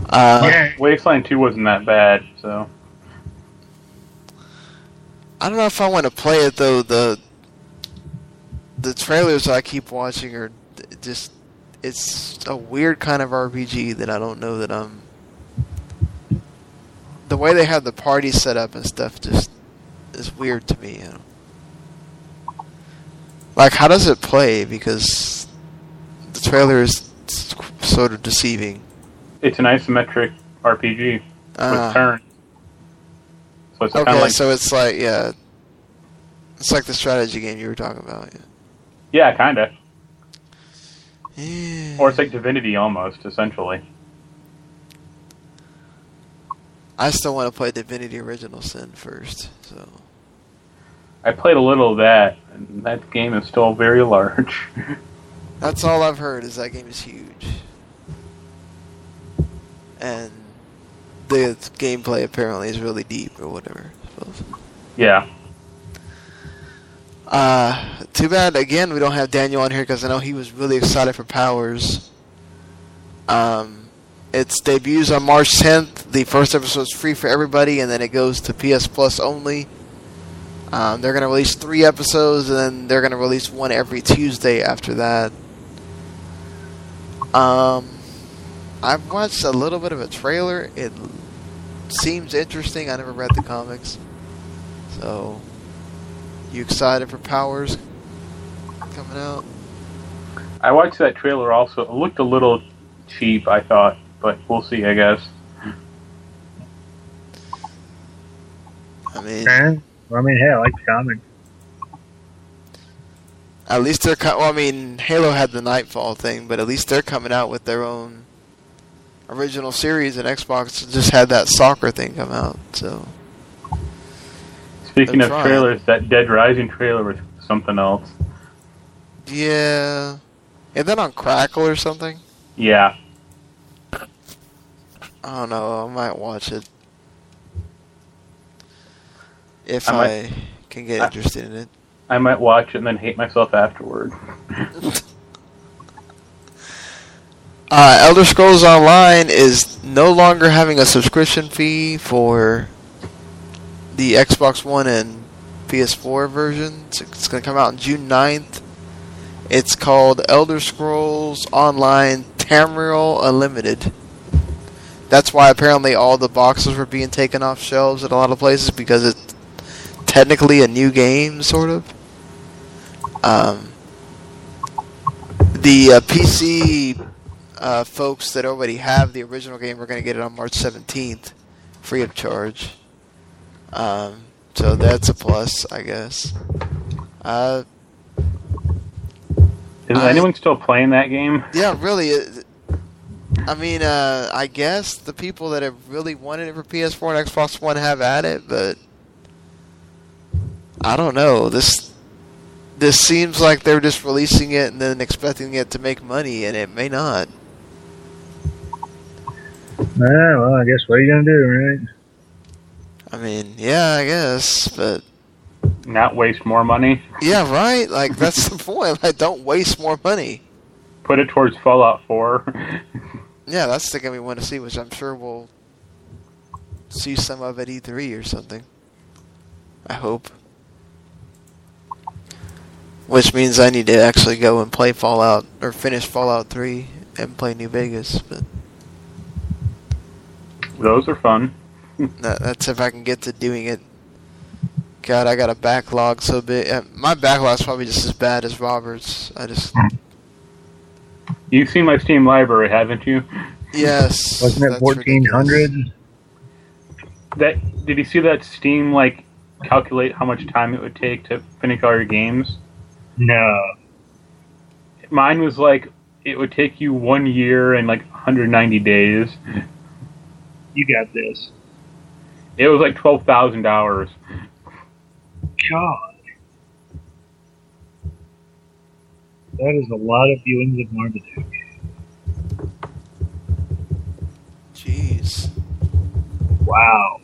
Uh, Wasteland 2 wasn't that bad, so. I don't know if I want to play it though. The the trailers I keep watching are just it's a weird kind of RPG that I don't know that I'm. The way they have the party set up and stuff just is weird to me. You know? Like, how does it play? Because the trailer is sort of deceiving. It's an isometric RPG Ah. with turns. So it's kind Okay, of like. so it's like yeah, it's like the strategy game you were talking about. Yeah. yeah, kind of. Or it's like Divinity almost, essentially. I still want to play Divinity Original Sin first. So I played a little of that, and that game is still very large. that's all I've heard. Is that game is huge, and the gameplay apparently is really deep or whatever. Yeah. Uh, too bad again we don't have Daniel on here because I know he was really excited for Powers. Um, its debuts on March 10th. The first episode is free for everybody, and then it goes to PS Plus only. Um, they're gonna release three episodes, and then they're gonna release one every Tuesday after that. Um, I've watched a little bit of a trailer. It seems interesting. I never read the comics, so you excited for Powers coming out? I watched that trailer also. It looked a little cheap, I thought, but we'll see, I guess. I mean, Eh? Well, I mean, hey, I like the comic. at least they're. Co- well, I mean, Halo had the Nightfall thing, but at least they're coming out with their own original series, and Xbox just had that soccer thing come out. So Speaking They're of trying. trailers, that Dead Rising trailer was something else. yeah, and then on Crackle or something. Yeah. I don't know. I might watch it if I I, can get I- interested in it. I might watch it and then hate myself afterward. Uh, Elder Scrolls Online is no longer having a subscription fee for the Xbox One and PS4 versions. It's going to come out on June 9th. It's called Elder Scrolls Online Tamriel Unlimited. That's why apparently all the boxes were being taken off shelves at a lot of places because it's technically a new game, sort of. Um, the uh, PC uh, folks that already have the original game are going to get it on March 17th, free of charge. Um, so that's a plus, I guess. Uh, Is I- anyone still playing that game? yeah, really. it- I mean, uh, I guess the people that have really wanted it for PS4 and Xbox One have at it, but I don't know. This this seems like they're just releasing it and then expecting it to make money, and it may not. Ah, well, I guess what are you gonna do, right? I mean, yeah, I guess, but Not waste more money. yeah, right. Like that's the point. Like, don't waste more money. Put it towards Fallout 4. Yeah, that's the game we want to see, which I'm sure we'll see some of at E3 or something. I hope. Which means I need to actually go and play Fallout or finish Fallout 3 and play New Vegas, but Those are fun. that, that's if I can get to doing it. God, I got a backlog so big. Uh, my backlog's probably just as bad as Robert's. I just You've seen my Steam library, haven't you? yes. Wasn't it fourteen hundred? That did you see that Steam like calculate how much time it would take to finish all your games? No. Mine was like it would take you one year and like 190 days. You got this. It was like twelve thousand hours. God. That is a lot of viewings of Marmaduke. Jeez. Wow.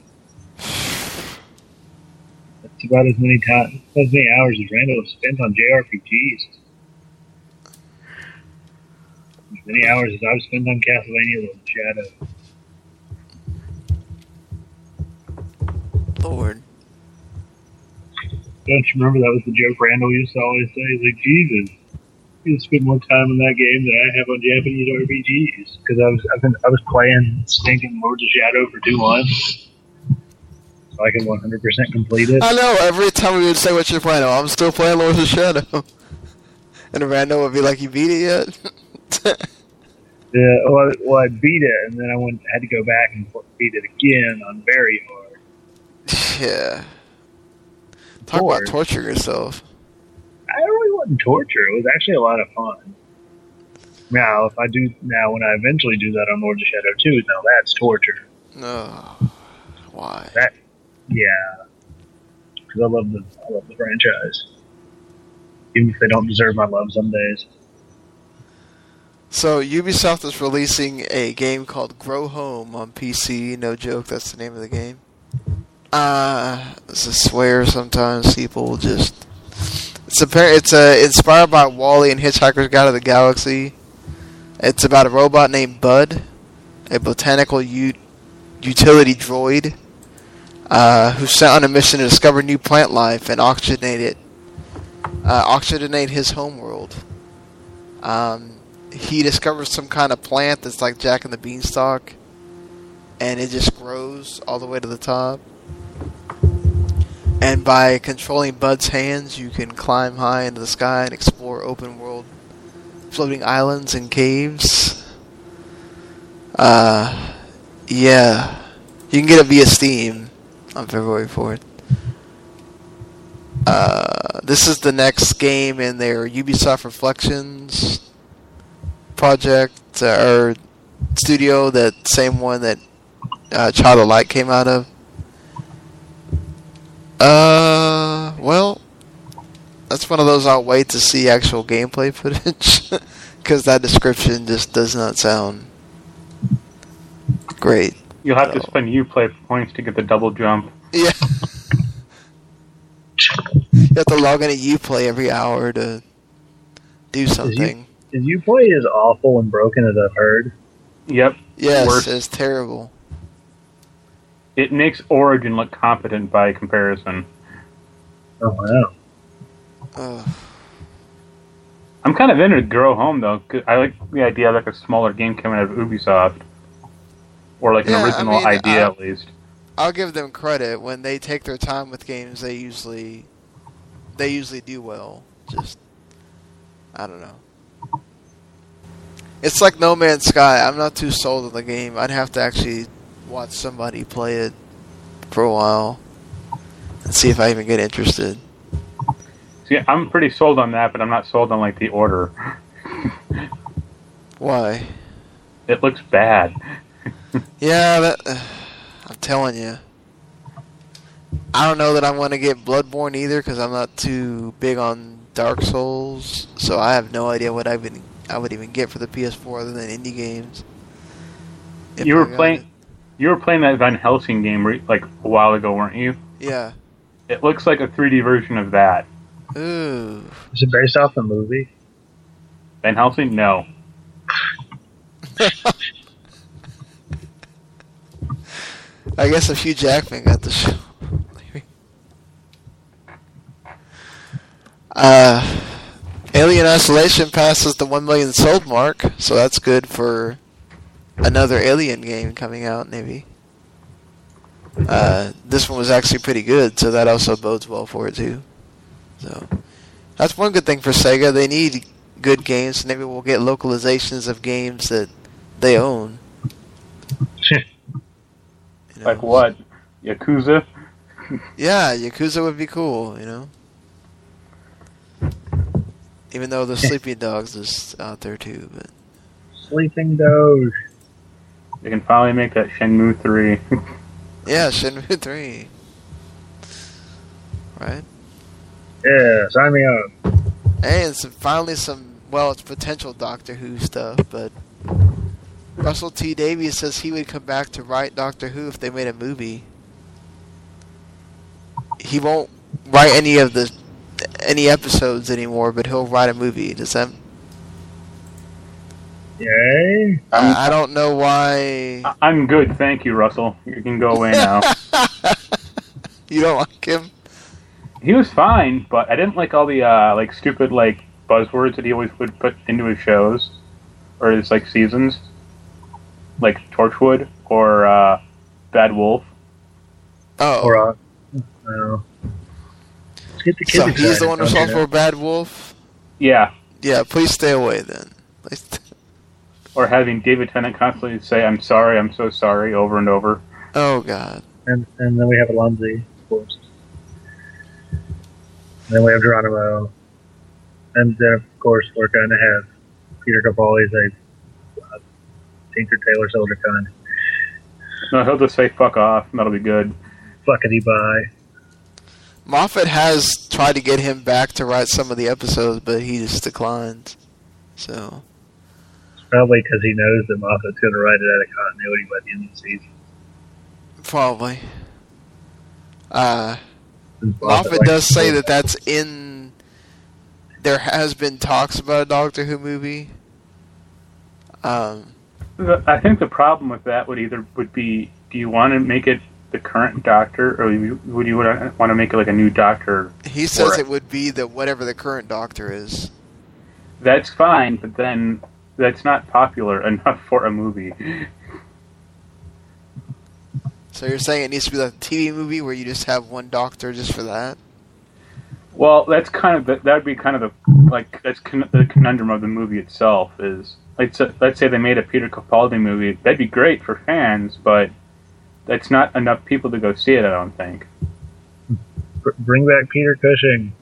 That's about as many times, as many hours as Randall has spent on JRPGs. As many hours as I've spent on Castlevania of Shadow. Lord. Don't you remember that was the joke Randall used to always say? He's like, Jesus, you spend more time on that game than I have on Japanese RPGs. Because I was, I've been, I was playing stinking Lords of Shadow for two months. So I can 100% complete it. I know. Every time we would say what you're playing, oh, I'm still playing Lords of Shadow, and Randall would be like, "You beat it yet?" Yeah, well, I, well, I beat it, and then I went had to go back and beat it again on very hard. yeah. Talk Lord. about torture yourself. I really wasn't torture. It was actually a lot of fun. Now, if I do now, when I eventually do that on Lords of Shadow 2, now that's torture. No. Why? That, yeah, because I love the I love the franchise, even if they don't deserve my love some days. So Ubisoft is releasing a game called Grow Home on PC. No joke, that's the name of the game. Uh, it's a swear sometimes people will just. It's a it's uh, inspired by WALL-E and Hitchhiker's Guide to the Galaxy. It's about a robot named Bud, a botanical u- utility droid, uh, who's sent on a mission to discover new plant life and oxygenate it, uh, oxygenate his homeworld. Um, he discovers some kind of plant that's like Jack and the Beanstalk, and it just grows all the way to the top. And by controlling Bud's hands, you can climb high into the sky and explore open world floating islands and caves. Uh, yeah. You can get it via Steam on February 4th. Uh, this is the next game in their Ubisoft Reflections project, uh, or studio, that same one that uh, Child of Light came out of. Uh, well, that's one of those I'll wait to see actual gameplay footage because that description just does not sound great. You'll have to spend Uplay points to get the double jump. Yeah. you have to log into Uplay every hour to do something. Is Uplay as awful and broken as I've heard? Yep. Yes, it's terrible. It makes Origin look competent by comparison. Oh wow. Ugh. I'm kind of into Grow Home though. 'cause I like the idea of like a smaller game coming out of Ubisoft, or like an Yeah, I original mean, idea I- at least. I'll give them credit when they take their time with games. They usually, they usually do well. Just, I don't know. It's like No Man's Sky. I'm not too sold on the game. I'd have to actually watch somebody play it for a while and see if I even get interested. See, I'm pretty sold on that, but I'm not sold on like the order. Why? It looks bad. Yeah, that, uh, I'm telling you. I don't know that I want to get Bloodborne either because I'm not too big on Dark Souls, so I have no idea what I would I would even get for the PS4 other than indie games. You were playing, it. You were playing that Van Helsing game re- like a while ago, weren't you? Yeah. It looks like a 3D version of that. Ooh. Is it based off a movie? Van Helsing? No. I guess if Hugh Jackman got the show. uh, Alien Isolation passes the 1 million sold mark, so that's good for another Alien game coming out, maybe. Uh, this one was actually pretty good, so that also bodes well for it, too. So, that's one good thing for Sega. They need good games, and maybe we'll get localizations of games that they own. Like what? Yakuza? Yeah, Yakuza would be cool, you know. Even though the Sleeping Dogs is out there too, but Sleeping Doge. They can finally make that Shenmue 3. yeah, Shenmue three, right? Yeah, sign me up. And some, finally some well, it's potential Doctor Who stuff, but Russell T Davies says he would come back to write Doctor Who if they made a movie. He won't write any of the any episodes anymore, but he'll write a movie. Does that? Yay. I I don't know why. I- I'm good, thank you, Russell. You can go away now. You don't like him? he was fine, but I didn't like all the uh, like stupid like buzzwords that he always would put into his shows or his like seasons, like Torchwood or uh, Bad Wolf. Oh, Or, uh, no. Let's get the kids so he's the one don't do responsible for Bad Wolf. Yeah, Yeah, please stay away then. Please or having David Tennant constantly say "I'm sorry, I'm so sorry" over and over. Oh God. And, and then we have Allons-y, of course. And then we have Geronimo. And then, of course, we're going to have Peter Capaldi say uh, Tinker Tailor Soldier Con. No, he'll just say "fuck off." and That'll be good. Fuckity bye. Moffat has tried to get him back to write some of the episodes, but he just declined. So It's probably because he knows that Moffat's going to write it out of continuity by the end of the season. probably. Uh, Moffat likes does say that that's in. There has been talks about a Doctor Who movie. Um, I think the problem with that would either would be: Do you want to make it the current Doctor, or would you want to make it like a new Doctor? he says for it would be the whatever the current Doctor is. That's fine, but then that's not popular enough for a movie. So you're saying it needs to be like a TV movie where you just have one Doctor just for that? Well, that's kind of the, that would be kind of the like that's con- the conundrum of the movie itself is like so, let's say they made a Peter Capaldi movie that'd be great for fans, but that's not enough people to go see it. I don't think. Br- Bring back Peter Cushing.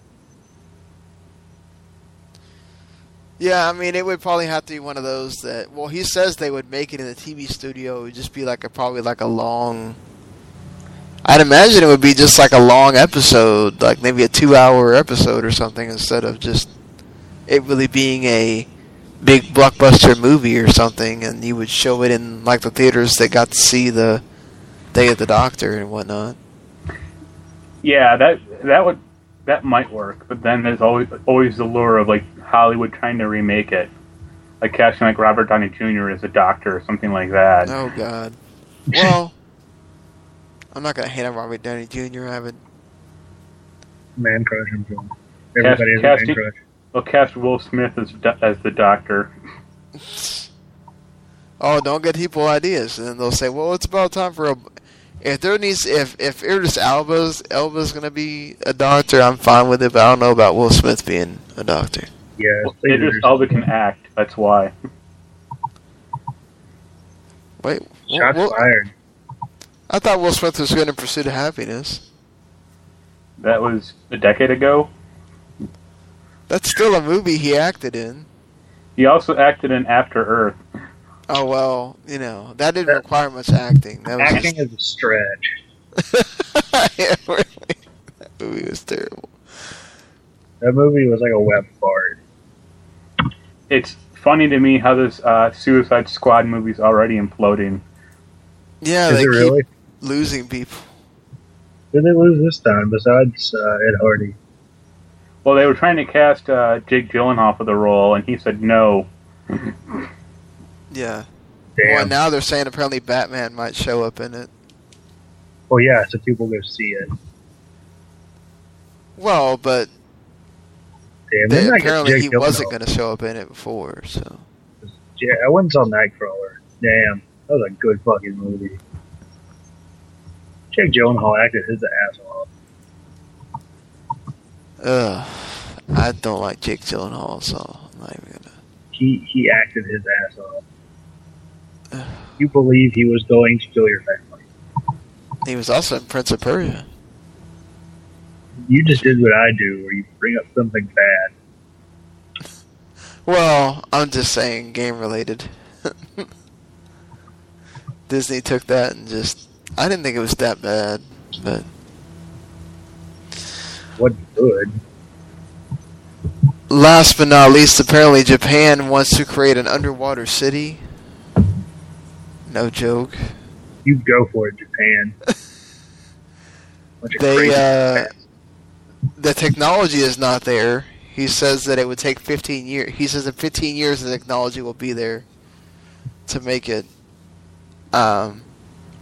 Yeah, I mean, it would probably have to be one of those that. Well, he says they would make it in the TV studio. It would just be like a probably like a long. I'd imagine it would be just like a long episode, like maybe a two-hour episode or something, instead of just it really being a big blockbuster movie or something, and you would show it in like the theaters that got to see the Day of the Doctor and whatnot. Yeah, that that would that might work, but then there's always always the lure of like Hollywood trying to remake it, like casting like Robert Downey Jr. as a doctor or something like that. Oh God. Well, I'm not gonna hate on Robert Downey Jr. I haven't. Man crush him. John. Cast, Everybody has a man casting, crush. well, cast Will Smith as as the doctor. Oh, don't get people ideas, and then they'll say, "Well, it's about time for a." If there needs, if if Idris Elba's Elba's gonna be a doctor, I'm fine with it. But I don't know about Will Smith being a doctor. Yeah, Idris Elba can act. That's why. Wait, Shots Will- fired. I thought Will Smith was good in Pursuit of Happiness. That was a decade ago. That's still a movie he acted in. He also acted in After Earth. Oh well, you know that didn't require much acting. That was Acting is a stretch. yeah, really. That movie was terrible. That movie was like a web fart. It's funny to me how this uh, Suicide Squad movie's already imploding. Yeah, Is they it keep really? losing people. Who did they lose this time besides uh, Ed Hardy? Well, they were trying to cast uh, Jake Gyllenhaal for the role, and he said no. Yeah. Damn. Well, now they're saying apparently Batman might show up in it. Oh yeah, so people go see it. Well, but Damn, they, they might get apparently he wasn't going to show up in it before. So Yeah, I went and saw Nightcrawler. Damn, that was a good fucking movie. Jake Gyllenhaal acted his ass off. Ugh, I don't like Jake Gyllenhaal, so I'm not even gonna. He he acted his ass off. You believe he was going to kill your family? He was also in Prince of Persia. You just did what I do, where you bring up something bad. Well, I'm just saying, game related. Disney took that and just. I didn't think it was that bad, but What good? last but not least, apparently Japan wants to create an underwater city. No joke. You go for it, Japan. They uh, the technology is not there. He says that it would take 15 years. He says in 15 years the technology will be there to make it. Um,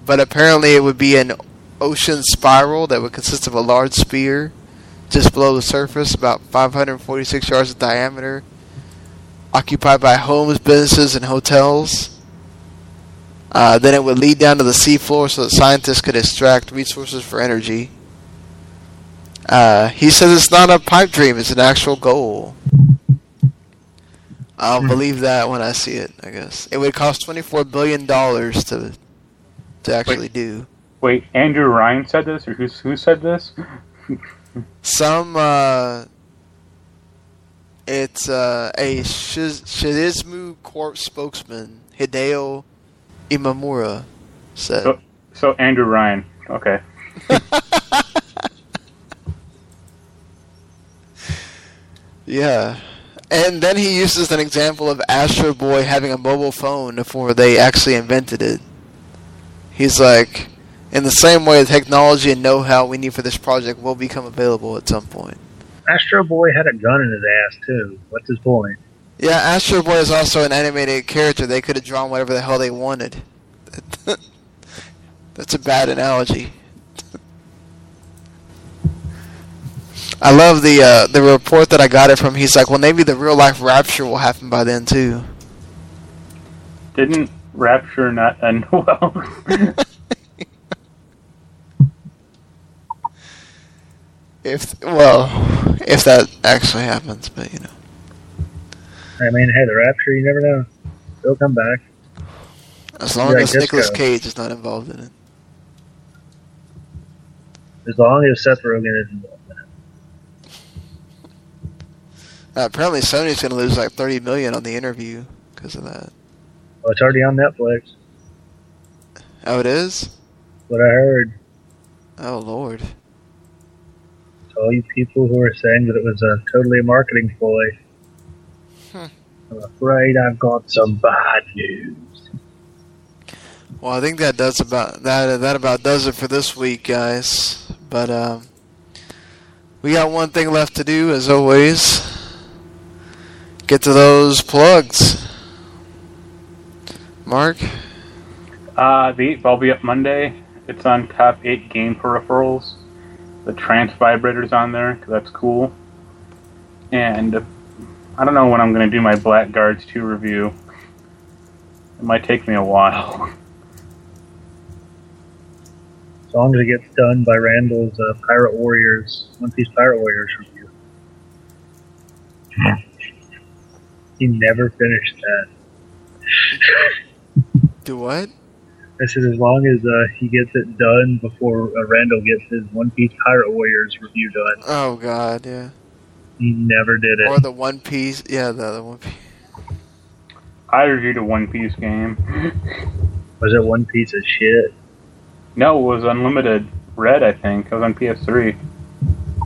but apparently it would be an ocean spiral that would consist of a large spear just below the surface, about 546 yards in diameter, occupied by homes, businesses, and hotels. Uh, then it would lead down to the seafloor so that scientists could extract resources for energy. Uh, he says it's not a pipe dream; it's an actual goal. I'll believe that when I see it. I guess it would cost twenty-four billion dollars to to actually do. Wait, Andrew Ryan said this, or who who said this? Some uh, it's uh, a Shiz- Shimizu Corp spokesman Hideo Imamura said. So, so Andrew Ryan. Okay. Yeah. And then he uses an example of Astro Boy having a mobile phone before they actually invented it. He's like, in the same way, the technology and know-how we need for this project will become available at some point. Astro Boy had a gun in his ass too. What's his point? Yeah, Astro Boy is also an animated character. They could have drawn whatever the hell they wanted. That's a bad analogy. I love the uh, the report that I got it from. He's like, well, maybe the real life rapture will happen by then too. Didn't Rapture not end well? If well, if that actually happens, but you know, I mean, hey, the Rapture, you never know. They'll come back. as long as Nicolas Disco. Cage is not involved in it. As long as Seth Rogen is involved in it. Uh, apparently, Sony's going to lose like thirty million on the interview because of that. Well, it's already on Netflix. Oh, it is. What I heard. Oh Lord. To all you people who are saying that it was a totally a marketing ploy. I'm afraid I've got some bad news. Well, I think that does about that. That about does it for this week, guys. But um, we got one thing left to do, as always. Get to those plugs. Marc. Uh, the 8 ball will be up Monday. It's on top 8 game peripherals. The trance vibrator's on there, 'cause that's cool. And I don't know when I'm going to do my Blackguards 2 review. It might take me a while. As long as it gets done by Randall's uh, Pirate Warriors, One Piece Pirate Warriors review. He never finished that. Do what? I said as long as uh, he gets it done before uh, Randall gets his One Piece Pirate Warriors review done. Oh God, yeah. He never did it. Or the One Piece, yeah, the other One Piece. I reviewed a One Piece game. Was it one piece of shit? No, it was Unlimited Red, I think. It was on PS3.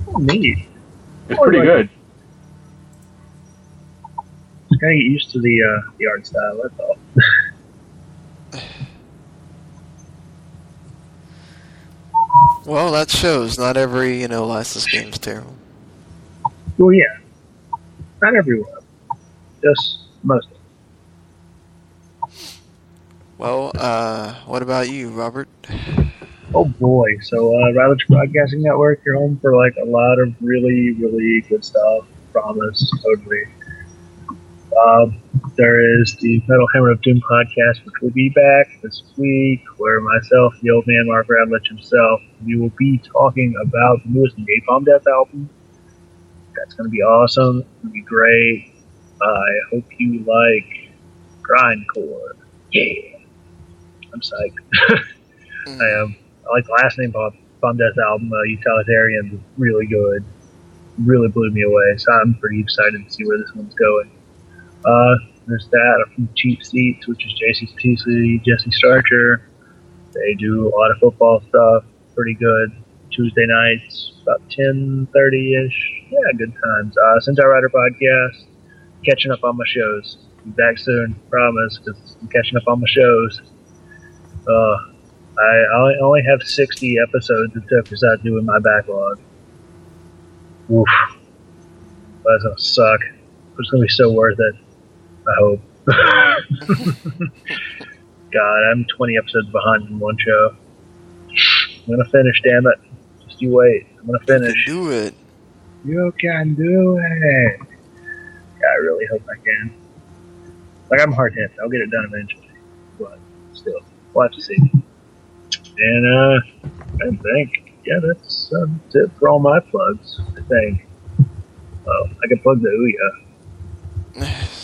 Oh, neat. It's pretty like- good. Just gotta get used to the uh, the art style. That's all. Well, that shows. Not every you know licensed game's terrible. Well, yeah. Not everyone. Just most. of Well, uh, what about you, Robert? Oh boy! So, uh, Riley Broadcasting Network, you're home for like a lot of really, really good stuff. Promise, totally. Um, there is the Metal Hammer of Doom podcast, which will be back this week, where myself, the old man Mark Radlich himself, we will be talking about the newest Napalm Death album. That's going to be awesome. It's going to be great. I hope you like grindcore. Yeah, I'm psyched. I am. I like the last name Bomb, Bomb Death album. Uh, Utilitarian really good. Really blew me away. So I'm pretty excited to see where this one's going. Uh, there's that from Cheap Seats, which is JC Petisi, Jesse Starcher. They do a lot of football stuff. Pretty good. Tuesday nights, about 10:30 ish. Yeah, good times. Uh, Sentai Rider podcast. Catching up on my shows. Be back soon, promise, because I'm catching up on my shows. Uh, I only, have 60 episodes it took without doing my backlog. Oof. That's gonna suck. But it's gonna be so worth it. I hope. God, I'm 20 episodes behind in one show. I'm gonna finish, damn it. You wait. I'm gonna finish. Do it. You can do it. Yeah, I really hope I can. Like, I'm hard hit. I'll get it done eventually. But still, we'll have to see. And, uh, I think, yeah, that's, uh, that's it for all my plugs, I think. Oh, I can plug the Ouya.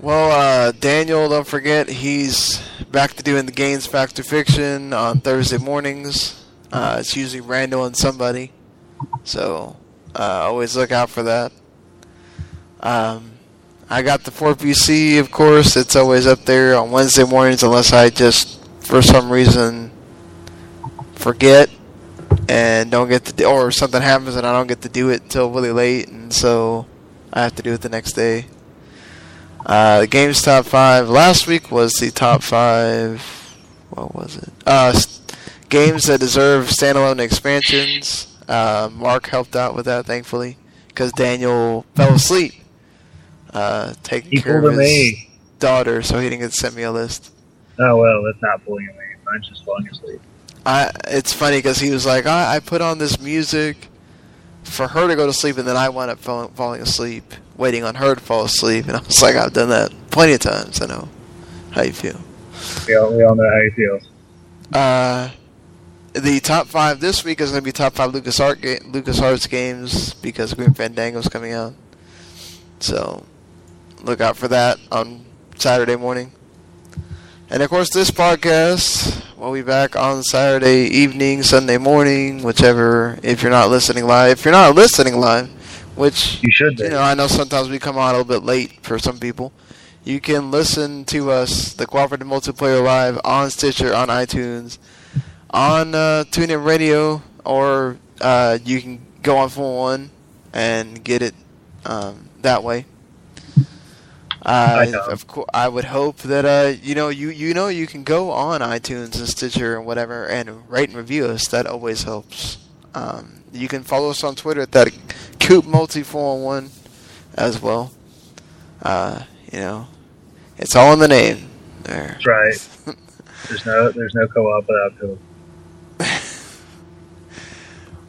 Well, uh, Daniel, don't forget he's back to doing the Games Factor Fiction on Thursday mornings. Uh, it's usually Randall and somebody, so uh, always look out for that. Um, I got the 4PC, of course. It's always up there on Wednesday mornings, unless I just, for some reason, forget and don't get to, do, or something happens and I don't get to do it until really late, and so I have to do it the next day. Uh, the game's top five. Last week was the top five. What was it? Uh, games that deserve standalone expansions. Uh, Marc helped out with that, thankfully, because Daniel fell asleep uh, taking He care of his me. daughter, so he didn't get to send me a list. Oh, well, that's not pulling away. Mine's just falling asleep. I it's funny because he was like, I, I put on this music for her to go to sleep, and then I wound up falling, falling asleep, waiting on her to fall asleep, and I was like, I've done that plenty of times. I know how you feel. We all, we all know how he feels. Uh, the top five this week is going to be top five Lucas Art ga- Lucas Arts games because Grim Fandango's coming out. So look out for that on Saturday morning. And of course, this podcast will be back on Saturday evening, Sunday morning, whichever. If you're not listening live, if you're not listening live, which you should, you know, I know sometimes we come on a little bit late for some people. You can listen to us, the Cooperative Multiplayer Live, on Stitcher, on iTunes, on uh, TuneIn Radio, or uh, you can go on Full One and get it um, that way. I Uh, know. of course, I would hope that uh, you know you you know you can go on iTunes and Stitcher and whatever and rate and review us. That always helps. Um, you can follow us on Twitter at that Coop Multi Four One as well. Uh, you know, it's all in the name. There. That's right. There's no there's no co-op without co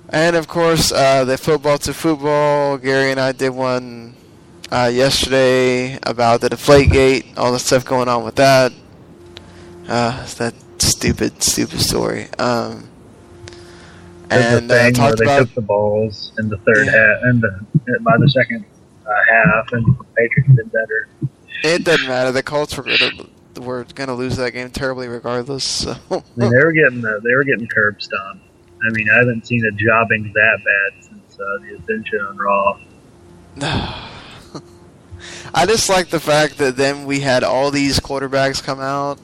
And of course, uh, the football to football. Gary and I did one uh, yesterday about the Deflate Gate, all the stuff going on with that. Uh, that stupid, stupid story. Um, and the uh, thing where they about took the balls in the third half and the, by the second uh, half, and the Patriots did better. it doesn't matter. The Colts were gonna, we're gonna lose that game terribly regardless. So. I mean, they were getting the, they were getting curb stomped. I mean, I haven't seen a jobbing that bad since uh, the Ascension on Raw. I just like the fact that then we had all these quarterbacks come out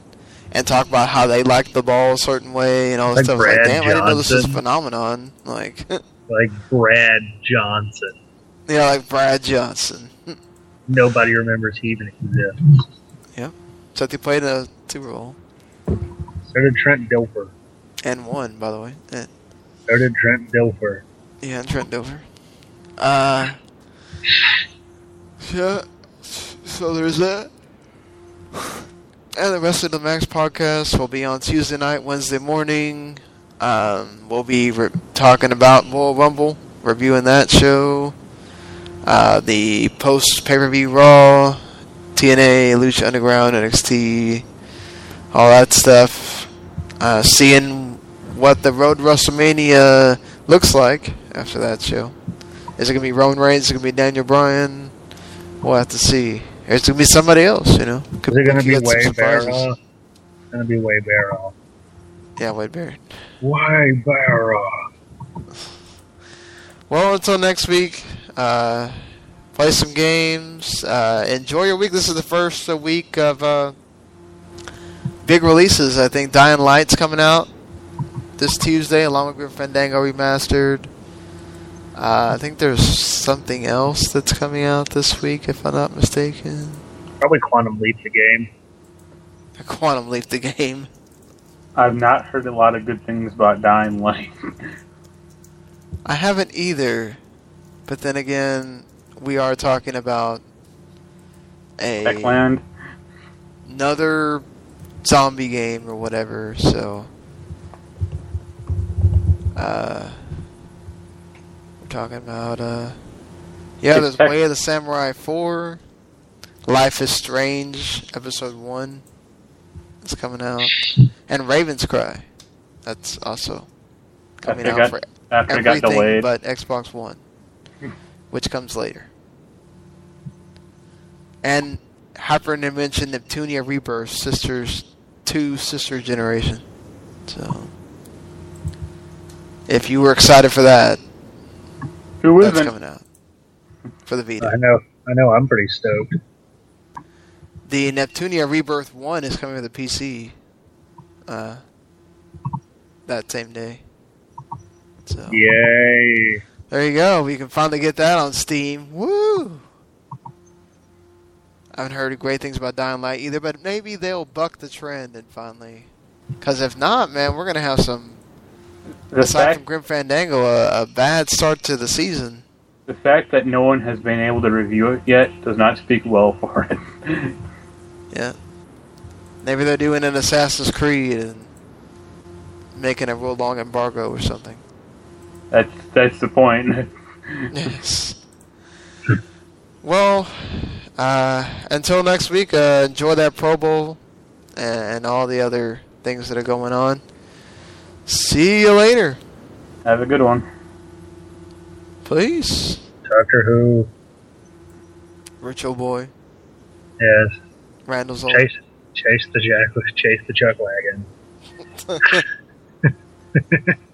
and talk about how they like the ball a certain way and all this Like stuff. It's Like, Brad damn, I didn't know this was a phenomenon. Like, Like Brad Johnson. yeah, like Brad Johnson. Nobody remembers he even exists. Except he played a Super Bowl So did Trent Dilfer. and won, by the way. And, So did Trent Dilfer. yeah, and Trent Dilfer. Uh, yeah. So there's that. And the rest of the Max podcast will be on Tuesday night, Wednesday morning. Um, we'll be re- talking about Royal Rumble, reviewing that show. Uh, the post pay per view Raw, TNA, Lucha Underground, NXT, all that stuff. Uh, seeing what the road WrestleMania looks like after that show. Is it gonna be Roman Reigns? Is it gonna be Daniel Bryan? We'll have to see. Or It's gonna be somebody else, you know. Is it going to be get some Way surprises. Barrow? It's going to be Way Barrow. Yeah, Wade Barrett. Way Barrow. Well, until next week, uh, play some games. Uh, enjoy your week. This is the first week of uh, big releases. I think Dying Light's coming out this Tuesday, along with Grim Fandango Remastered. Uh, I think there's something else that's coming out this week, if I'm not mistaken. Probably Quantum Leap the game. Quantum Leap the game. I've not heard a lot of good things about Dying Light. I haven't either, but then again, we are talking about a Techland. another zombie game or whatever. So, uh, we're talking about uh, yeah, there's Way of the Samurai Four, Life is Strange, Episode One. It's coming out, and Raven's Cry. That's also coming out got- for after it got everything but Xbox One, which comes later. And Hyper Dimension Neptunia Rebirth, Sisters Two Sister Generation. So, if you were excited for that, Who that's coming out for the Vita. I know. I know. I'm pretty stoked. The Neptunia Rebirth One is coming to the PC. Uh, that same day. So Yay! there you go. We can finally get that on Steam. Woo! I haven't heard great things about Dying Light either, but maybe they'll buck the trend and finally. Because if not, man, we're gonna have some. The aside fact, from Grim Fandango, a, a bad start to the season. the fact that no one has been able to review it yet does not speak well for it. Yeah. Maybe they're doing an Assassin's Creed and making a real long embargo or something. that's that's the point. Yes. Well, uh, until next week, uh, enjoy that Pro Bowl and, and all the other things that are going on. See you later. Have a good one. Peace. Doctor Who. Rich old boy. Yes. Randall's old. Chase. Chase the jack. Chase the chuck wagon.